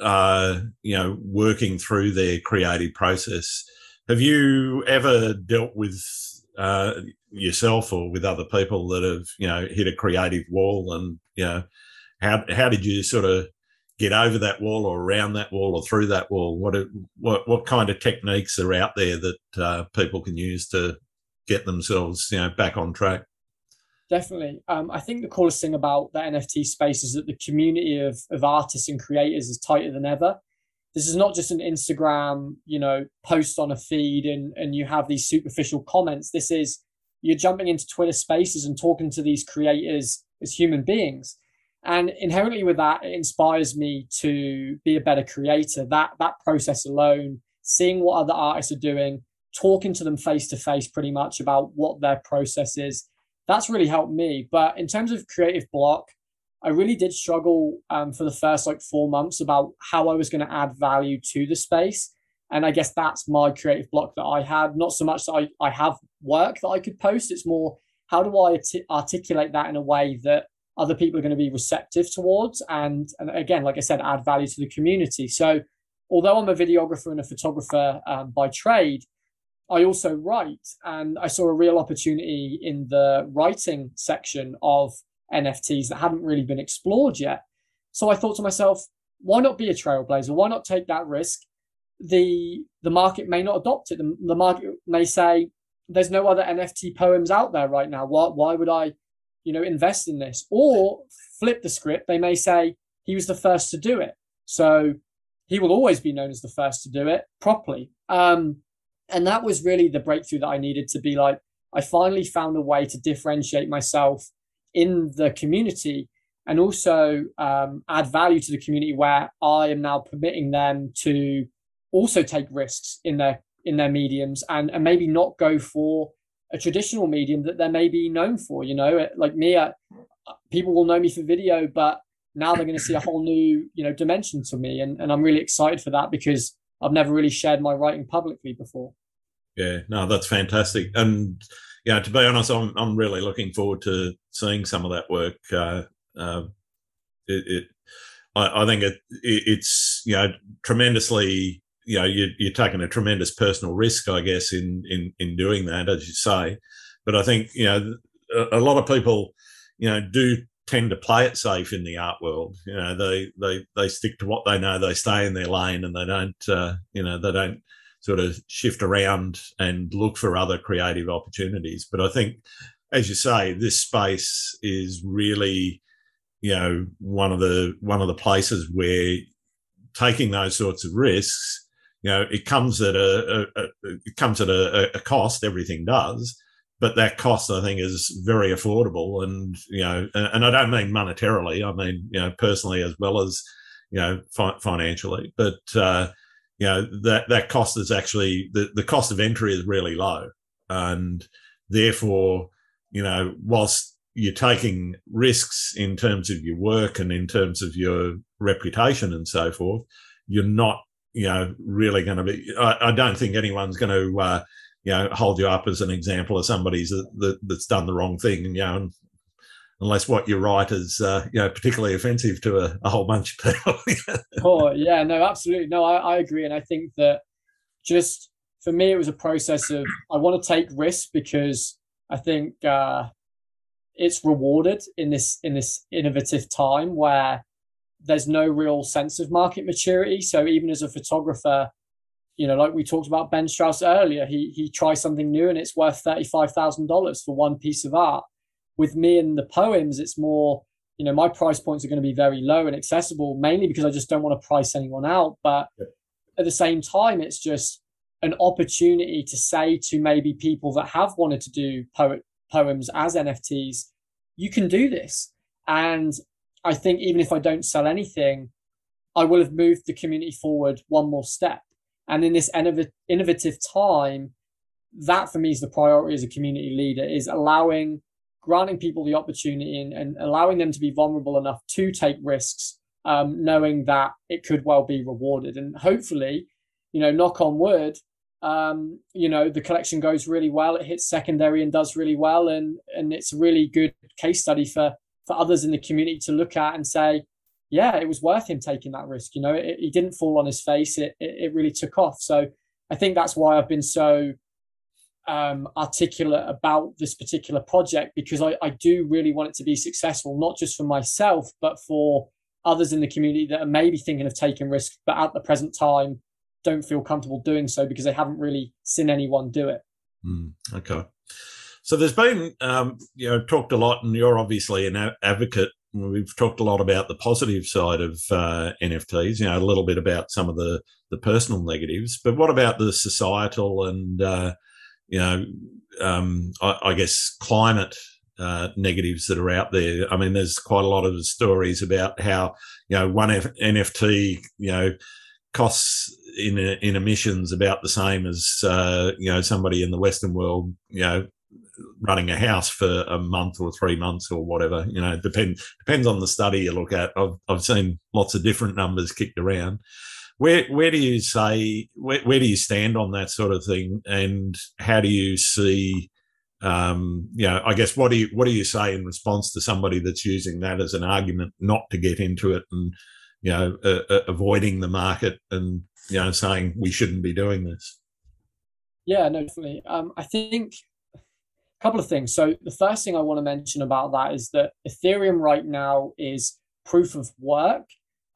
are, you know, working through their creative process, have you ever dealt with uh, yourself or with other people that have you know hit a creative wall and you know how how did you sort of get over that wall or around that wall or through that wall what what what kind of techniques are out there that uh, people can use to get themselves you know back on track definitely um, i think the coolest thing about the nft space is that the community of, of artists and creators is tighter than ever this is not just an Instagram, you know, post on a feed and and you have these superficial comments. This is you're jumping into Twitter spaces and talking to these creators as human beings. And inherently with that, it inspires me to be a better creator. That that process alone, seeing what other artists are doing, talking to them face to face pretty much about what their process is, that's really helped me. But in terms of creative block, I really did struggle um, for the first like four months about how I was going to add value to the space. And I guess that's my creative block that I had. Not so much that I, I have work that I could post. It's more how do I articulate that in a way that other people are going to be receptive towards and, and again, like I said, add value to the community. So although I'm a videographer and a photographer um, by trade, I also write. And I saw a real opportunity in the writing section of NFTs that hadn't really been explored yet. So I thought to myself, why not be a trailblazer? Why not take that risk? The the market may not adopt it. The, the market may say there's no other NFT poems out there right now. Why why would I, you know, invest in this? Or flip the script. They may say he was the first to do it. So he will always be known as the first to do it properly. Um, and that was really the breakthrough that I needed to be like, I finally found a way to differentiate myself in the community and also um, add value to the community where I am now permitting them to also take risks in their in their mediums and, and maybe not go for a traditional medium that they're maybe known for. You know, like me, uh, people will know me for video, but now they're going to see a whole new you know dimension to me, and, and I'm really excited for that because I've never really shared my writing publicly before. Yeah, no, that's fantastic, and yeah, to be honest, I'm I'm really looking forward to seeing some of that work. Uh, uh, it, it I, I, think it, it, it's you know tremendously you know you, you're taking a tremendous personal risk, I guess, in in in doing that, as you say. But I think you know a, a lot of people you know do tend to play it safe in the art world. You know, they they they stick to what they know. They stay in their lane, and they don't uh, you know they don't sort of shift around and look for other creative opportunities. But I think, as you say, this space is really, you know, one of the one of the places where taking those sorts of risks, you know, it comes at a, a, a it comes at a, a cost. Everything does, but that cost I think is very affordable, and you know, and I don't mean monetarily, I mean you know personally as well as you know fi- financially, but uh, you know that that cost is actually the the cost of entry is really low, and therefore you know whilst you're taking risks in terms of your work and in terms of your reputation and so forth, you're not you know really going to be. I, I, don't think anyone's going to. Uh, you know, hold you up as an example of somebody that, that, that's done the wrong thing, you know, and unless what you write is uh, you know particularly offensive to a, a whole bunch of people. oh yeah, no, absolutely, no, I, I agree, and I think that just for me, it was a process of I want to take risks because I think uh, it's rewarded in this in this innovative time where there's no real sense of market maturity. So even as a photographer, you know, like we talked about Ben Strauss earlier, he he tries something new and it's worth thirty five thousand dollars for one piece of art with me and the poems, it's more, you know, my price points are going to be very low and accessible, mainly because I just don't want to price anyone out. But at the same time, it's just an opportunity to say to maybe people that have wanted to do poet poems as NFTs, you can do this. And I think even if I don't sell anything, I will have moved the community forward one more step. And in this innovative time, that for me is the priority as a community leader is allowing granting people the opportunity and, and allowing them to be vulnerable enough to take risks, um, knowing that it could well be rewarded. And hopefully, you know, knock on wood, um, you know, the collection goes really well. It hits secondary and does really well, and and it's a really good case study for for others in the community to look at and say, yeah, it was worth him taking that risk. You know, it, he didn't fall on his face. It, it it really took off. So I think that's why I've been so um, articulate about this particular project because I, I do really want it to be successful, not just for myself, but for others in the community that are maybe thinking of taking risks, but at the present time don't feel comfortable doing so because they haven't really seen anyone do it. Mm, okay. So there's been, um, you know, talked a lot, and you're obviously an advocate. We've talked a lot about the positive side of uh, NFTs, you know, a little bit about some of the the personal negatives, but what about the societal and uh, you know, um, I, I, guess climate uh, negatives that are out there. I mean, there's quite a lot of stories about how you know one F- NFT, you know, costs in in emissions about the same as uh, you know somebody in the Western world, you know, running a house for a month or three months or whatever. You know, depend depends on the study you look at. I've I've seen lots of different numbers kicked around where where do you say where, where do you stand on that sort of thing, and how do you see? Um, you know, I guess what do you what do you say in response to somebody that's using that as an argument not to get into it and you know uh, uh, avoiding the market and you know saying we shouldn't be doing this? Yeah, no, definitely. Um, I think a couple of things. So the first thing I want to mention about that is that Ethereum right now is proof of work,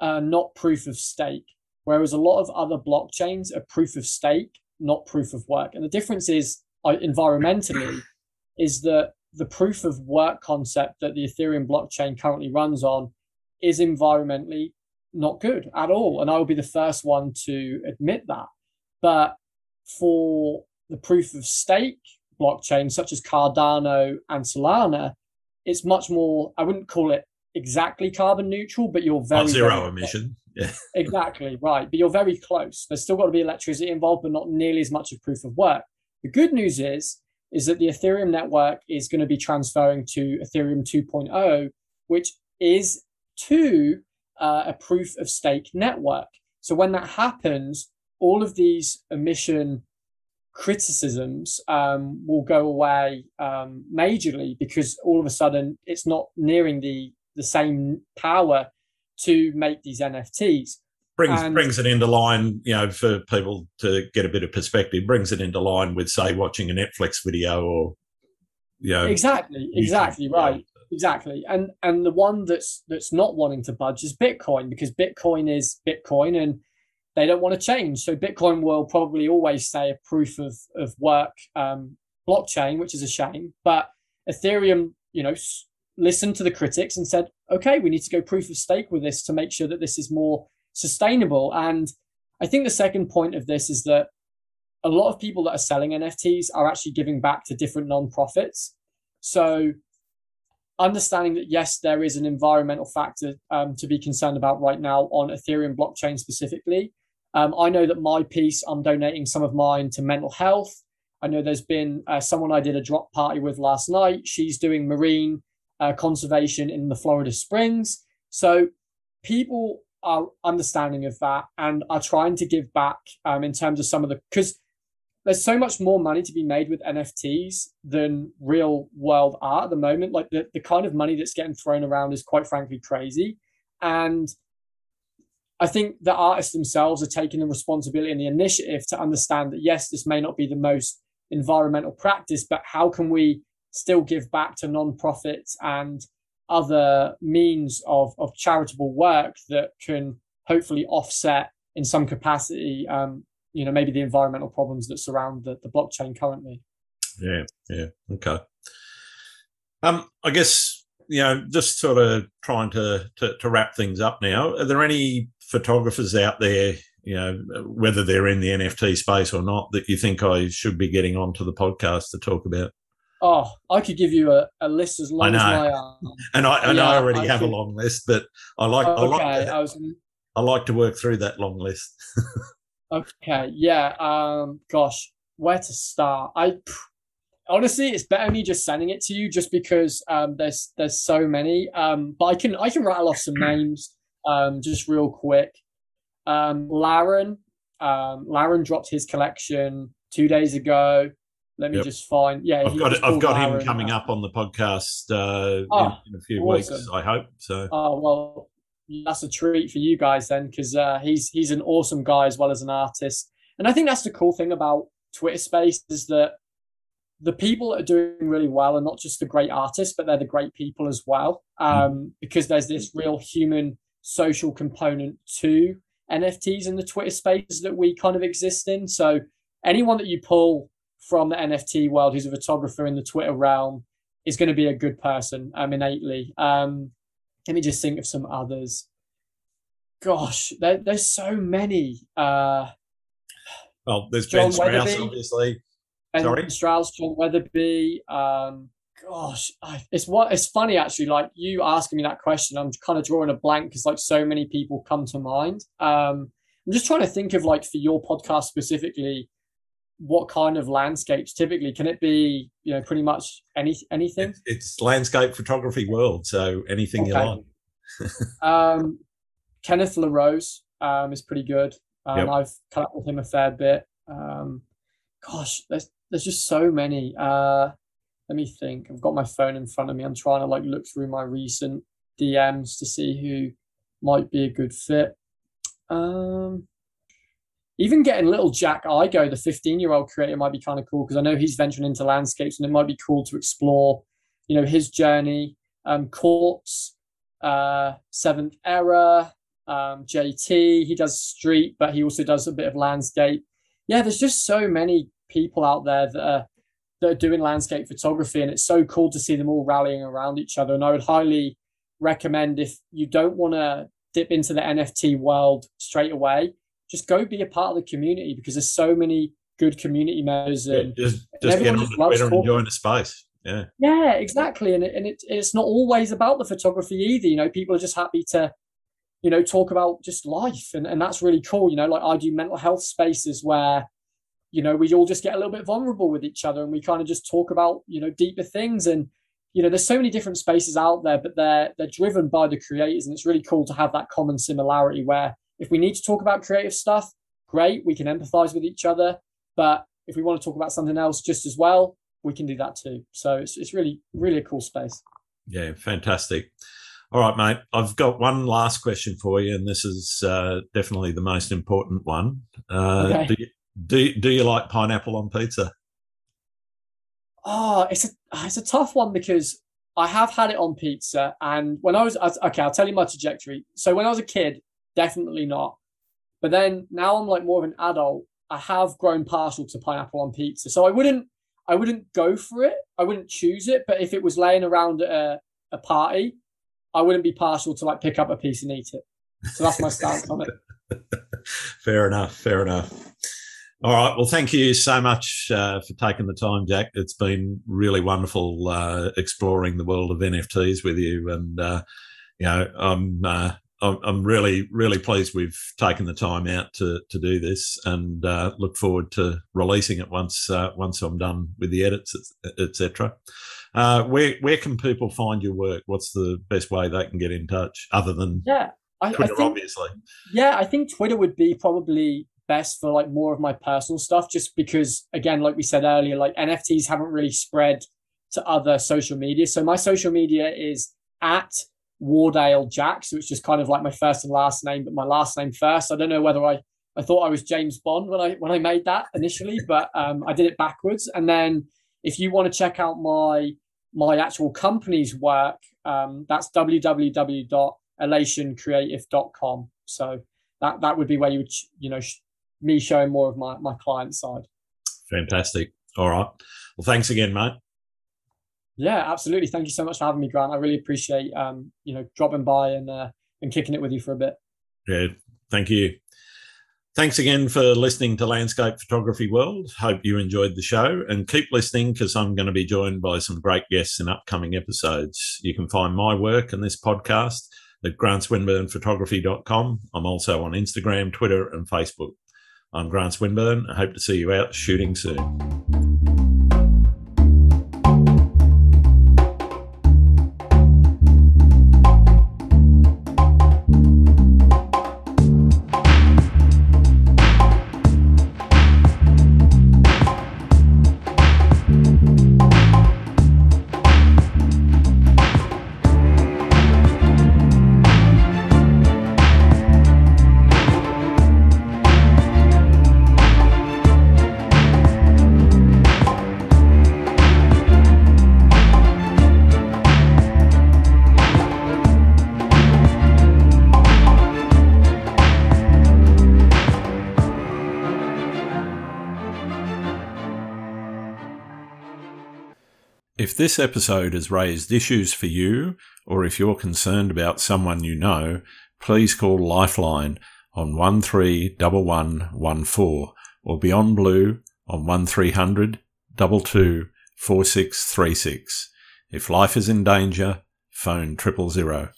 uh, not proof of stake whereas a lot of other blockchains are proof of stake, not proof of work. And the difference is uh, environmentally is that the proof of work concept that the Ethereum blockchain currently runs on is environmentally not good at all. And I will be the first one to admit that. But for the proof of stake blockchain, such as Cardano and Solana, it's much more, I wouldn't call it exactly carbon neutral, but you're very zero very, emission. Exactly right. But you're very close. There's still got to be electricity involved, but not nearly as much of proof of work. The good news is, is that the Ethereum network is going to be transferring to Ethereum 2.0, which is to uh, a proof of stake network. So when that happens, all of these emission criticisms um, will go away um, majorly because all of a sudden it's not nearing the the same power to make these NFTs. Brings and, brings it into line, you know, for people to get a bit of perspective. Brings it into line with, say, watching a Netflix video or, you know, exactly, exactly right, exactly. And and the one that's that's not wanting to budge is Bitcoin because Bitcoin is Bitcoin and they don't want to change. So Bitcoin will probably always say a proof of of work um, blockchain, which is a shame. But Ethereum, you know, listened to the critics and said, okay, we need to go proof of stake with this to make sure that this is more sustainable. And I think the second point of this is that a lot of people that are selling NFTs are actually giving back to different nonprofits. So understanding that yes, there is an environmental factor um, to be concerned about right now on Ethereum blockchain specifically. Um, I know that my piece, I'm donating some of mine to mental health. I know there's been uh, someone I did a drop party with last night. She's doing marine uh, conservation in the Florida Springs. So people are understanding of that and are trying to give back um, in terms of some of the because there's so much more money to be made with NFTs than real world art at the moment. Like the, the kind of money that's getting thrown around is quite frankly crazy. And I think the artists themselves are taking the responsibility and the initiative to understand that yes, this may not be the most environmental practice, but how can we still give back to non-profits and other means of, of charitable work that can hopefully offset in some capacity um, you know maybe the environmental problems that surround the, the blockchain currently. Yeah yeah okay. Um i guess you know just sort of trying to, to to wrap things up now are there any photographers out there you know whether they're in the nft space or not that you think i should be getting onto the podcast to talk about Oh, I could give you a, a list as long as my arm. and I and yeah, I already I have could... a long list, but I like oh, I like to, I, was... I like to work through that long list. Okay, yeah. Um, gosh, where to start? I honestly, it's better me just sending it to you, just because um, there's there's so many. Um, but I can I can rattle off some names, um, just real quick. Um, Laren, um, Laren dropped his collection two days ago. Let me yep. just find. Yeah, I've got I've got him coming up on the podcast uh, oh, in, in, a few awesome. weeks. I hope so. Oh well, that's a treat for you guys then, because uh, he's he's an awesome guy as well as an artist. And I think that's the cool thing about Twitter Space is that the people that are doing really well are not just the great artists, but they're the great people as well. Hmm. Um, because there's this real human social component to NFTs in the Twitter spaces that we kind of exist in. So anyone that you pull from the NFT world who's a photographer in the Twitter realm is going to be a good person um, innately. Um, let me just think of some others. Gosh, there, there's so many. Uh, well, there's John Ben Strauss, obviously. Ben Sorry, Strauss, John Weatherby. Um, gosh, I, it's what it's funny actually. Like you asking me that question, I'm kind of drawing a blank because like so many people come to mind. Um, I'm just trying to think of like for your podcast specifically, what kind of landscapes typically can it be you know pretty much any anything? It's, it's landscape photography world so anything okay. you like. Um kenneth larose um is pretty good. Um yep. i've cut up with him a fair bit. Um gosh there's there's just so many. Uh let me think. I've got my phone in front of me. I'm trying to like look through my recent dms to see who might be a good fit. Um even getting little Jack Igo, the 15 year old creator, might be kind of cool because I know he's venturing into landscapes and it might be cool to explore, you know, his journey. Um, Courts, uh, Seventh Era, um, JT, he does street, but he also does a bit of landscape. Yeah, there's just so many people out there that are, that are doing landscape photography, and it's so cool to see them all rallying around each other. And I would highly recommend if you don't want to dip into the NFT world straight away, just go be a part of the community because there's so many good community members and, yeah, just, just and get on Twitter and enjoying the space. Yeah. Yeah, exactly. And, it, and it, it's not always about the photography either. You know, people are just happy to, you know, talk about just life. And, and that's really cool. You know, like I do mental health spaces where, you know, we all just get a little bit vulnerable with each other and we kind of just talk about, you know, deeper things. And, you know, there's so many different spaces out there, but they're they're driven by the creators. And it's really cool to have that common similarity where if we need to talk about creative stuff, great, we can empathize with each other. But if we want to talk about something else just as well, we can do that too. So it's, it's really, really a cool space. Yeah, fantastic. All right, mate. I've got one last question for you, and this is uh, definitely the most important one. Uh, okay. do, you, do, do you like pineapple on pizza? Oh, it's a it's a tough one because I have had it on pizza, and when I was okay, I'll tell you my trajectory. So when I was a kid, definitely not. But then now I'm like more of an adult. I have grown partial to pineapple on pizza, so I wouldn't I wouldn't go for it. I wouldn't choose it. But if it was laying around at a, a party, I wouldn't be partial to like pick up a piece and eat it. So that's my stance on it. fair enough. Fair enough. All right. Well, thank you so much uh, for taking the time, Jack. It's been really wonderful uh, exploring the world of NFTs with you, and uh, you know, I'm uh, I'm really really pleased we've taken the time out to to do this, and uh, look forward to releasing it once uh, once I'm done with the edits, etc. where where can people find your work? What's the best way they can get in touch, other than yeah, I, Twitter, I think, obviously? Yeah, I think Twitter would be probably best for like more of my personal stuff just because again like we said earlier like nfts haven't really spread to other social media so my social media is at wardale jack so it's just kind of like my first and last name but my last name first i don't know whether i i thought i was james bond when i when i made that initially but um, i did it backwards and then if you want to check out my my actual company's work um, that's www.elationcreative.com so that that would be where you would you know me showing more of my, my client side. Fantastic. All right. Well, thanks again, mate. Yeah, absolutely. Thank you so much for having me, Grant. I really appreciate um, you know, dropping by and uh, and kicking it with you for a bit. Yeah, thank you. Thanks again for listening to Landscape Photography World. Hope you enjoyed the show and keep listening because I'm going to be joined by some great guests in upcoming episodes. You can find my work and this podcast at grantswinburnphotography.com. I'm also on Instagram, Twitter, and Facebook. I'm Grant Swinburne. I hope to see you out shooting soon. If this episode has raised issues for you, or if you're concerned about someone you know, please call Lifeline on 131114 or Beyond Blue on 1300 22 4636. If life is in danger, phone triple zero.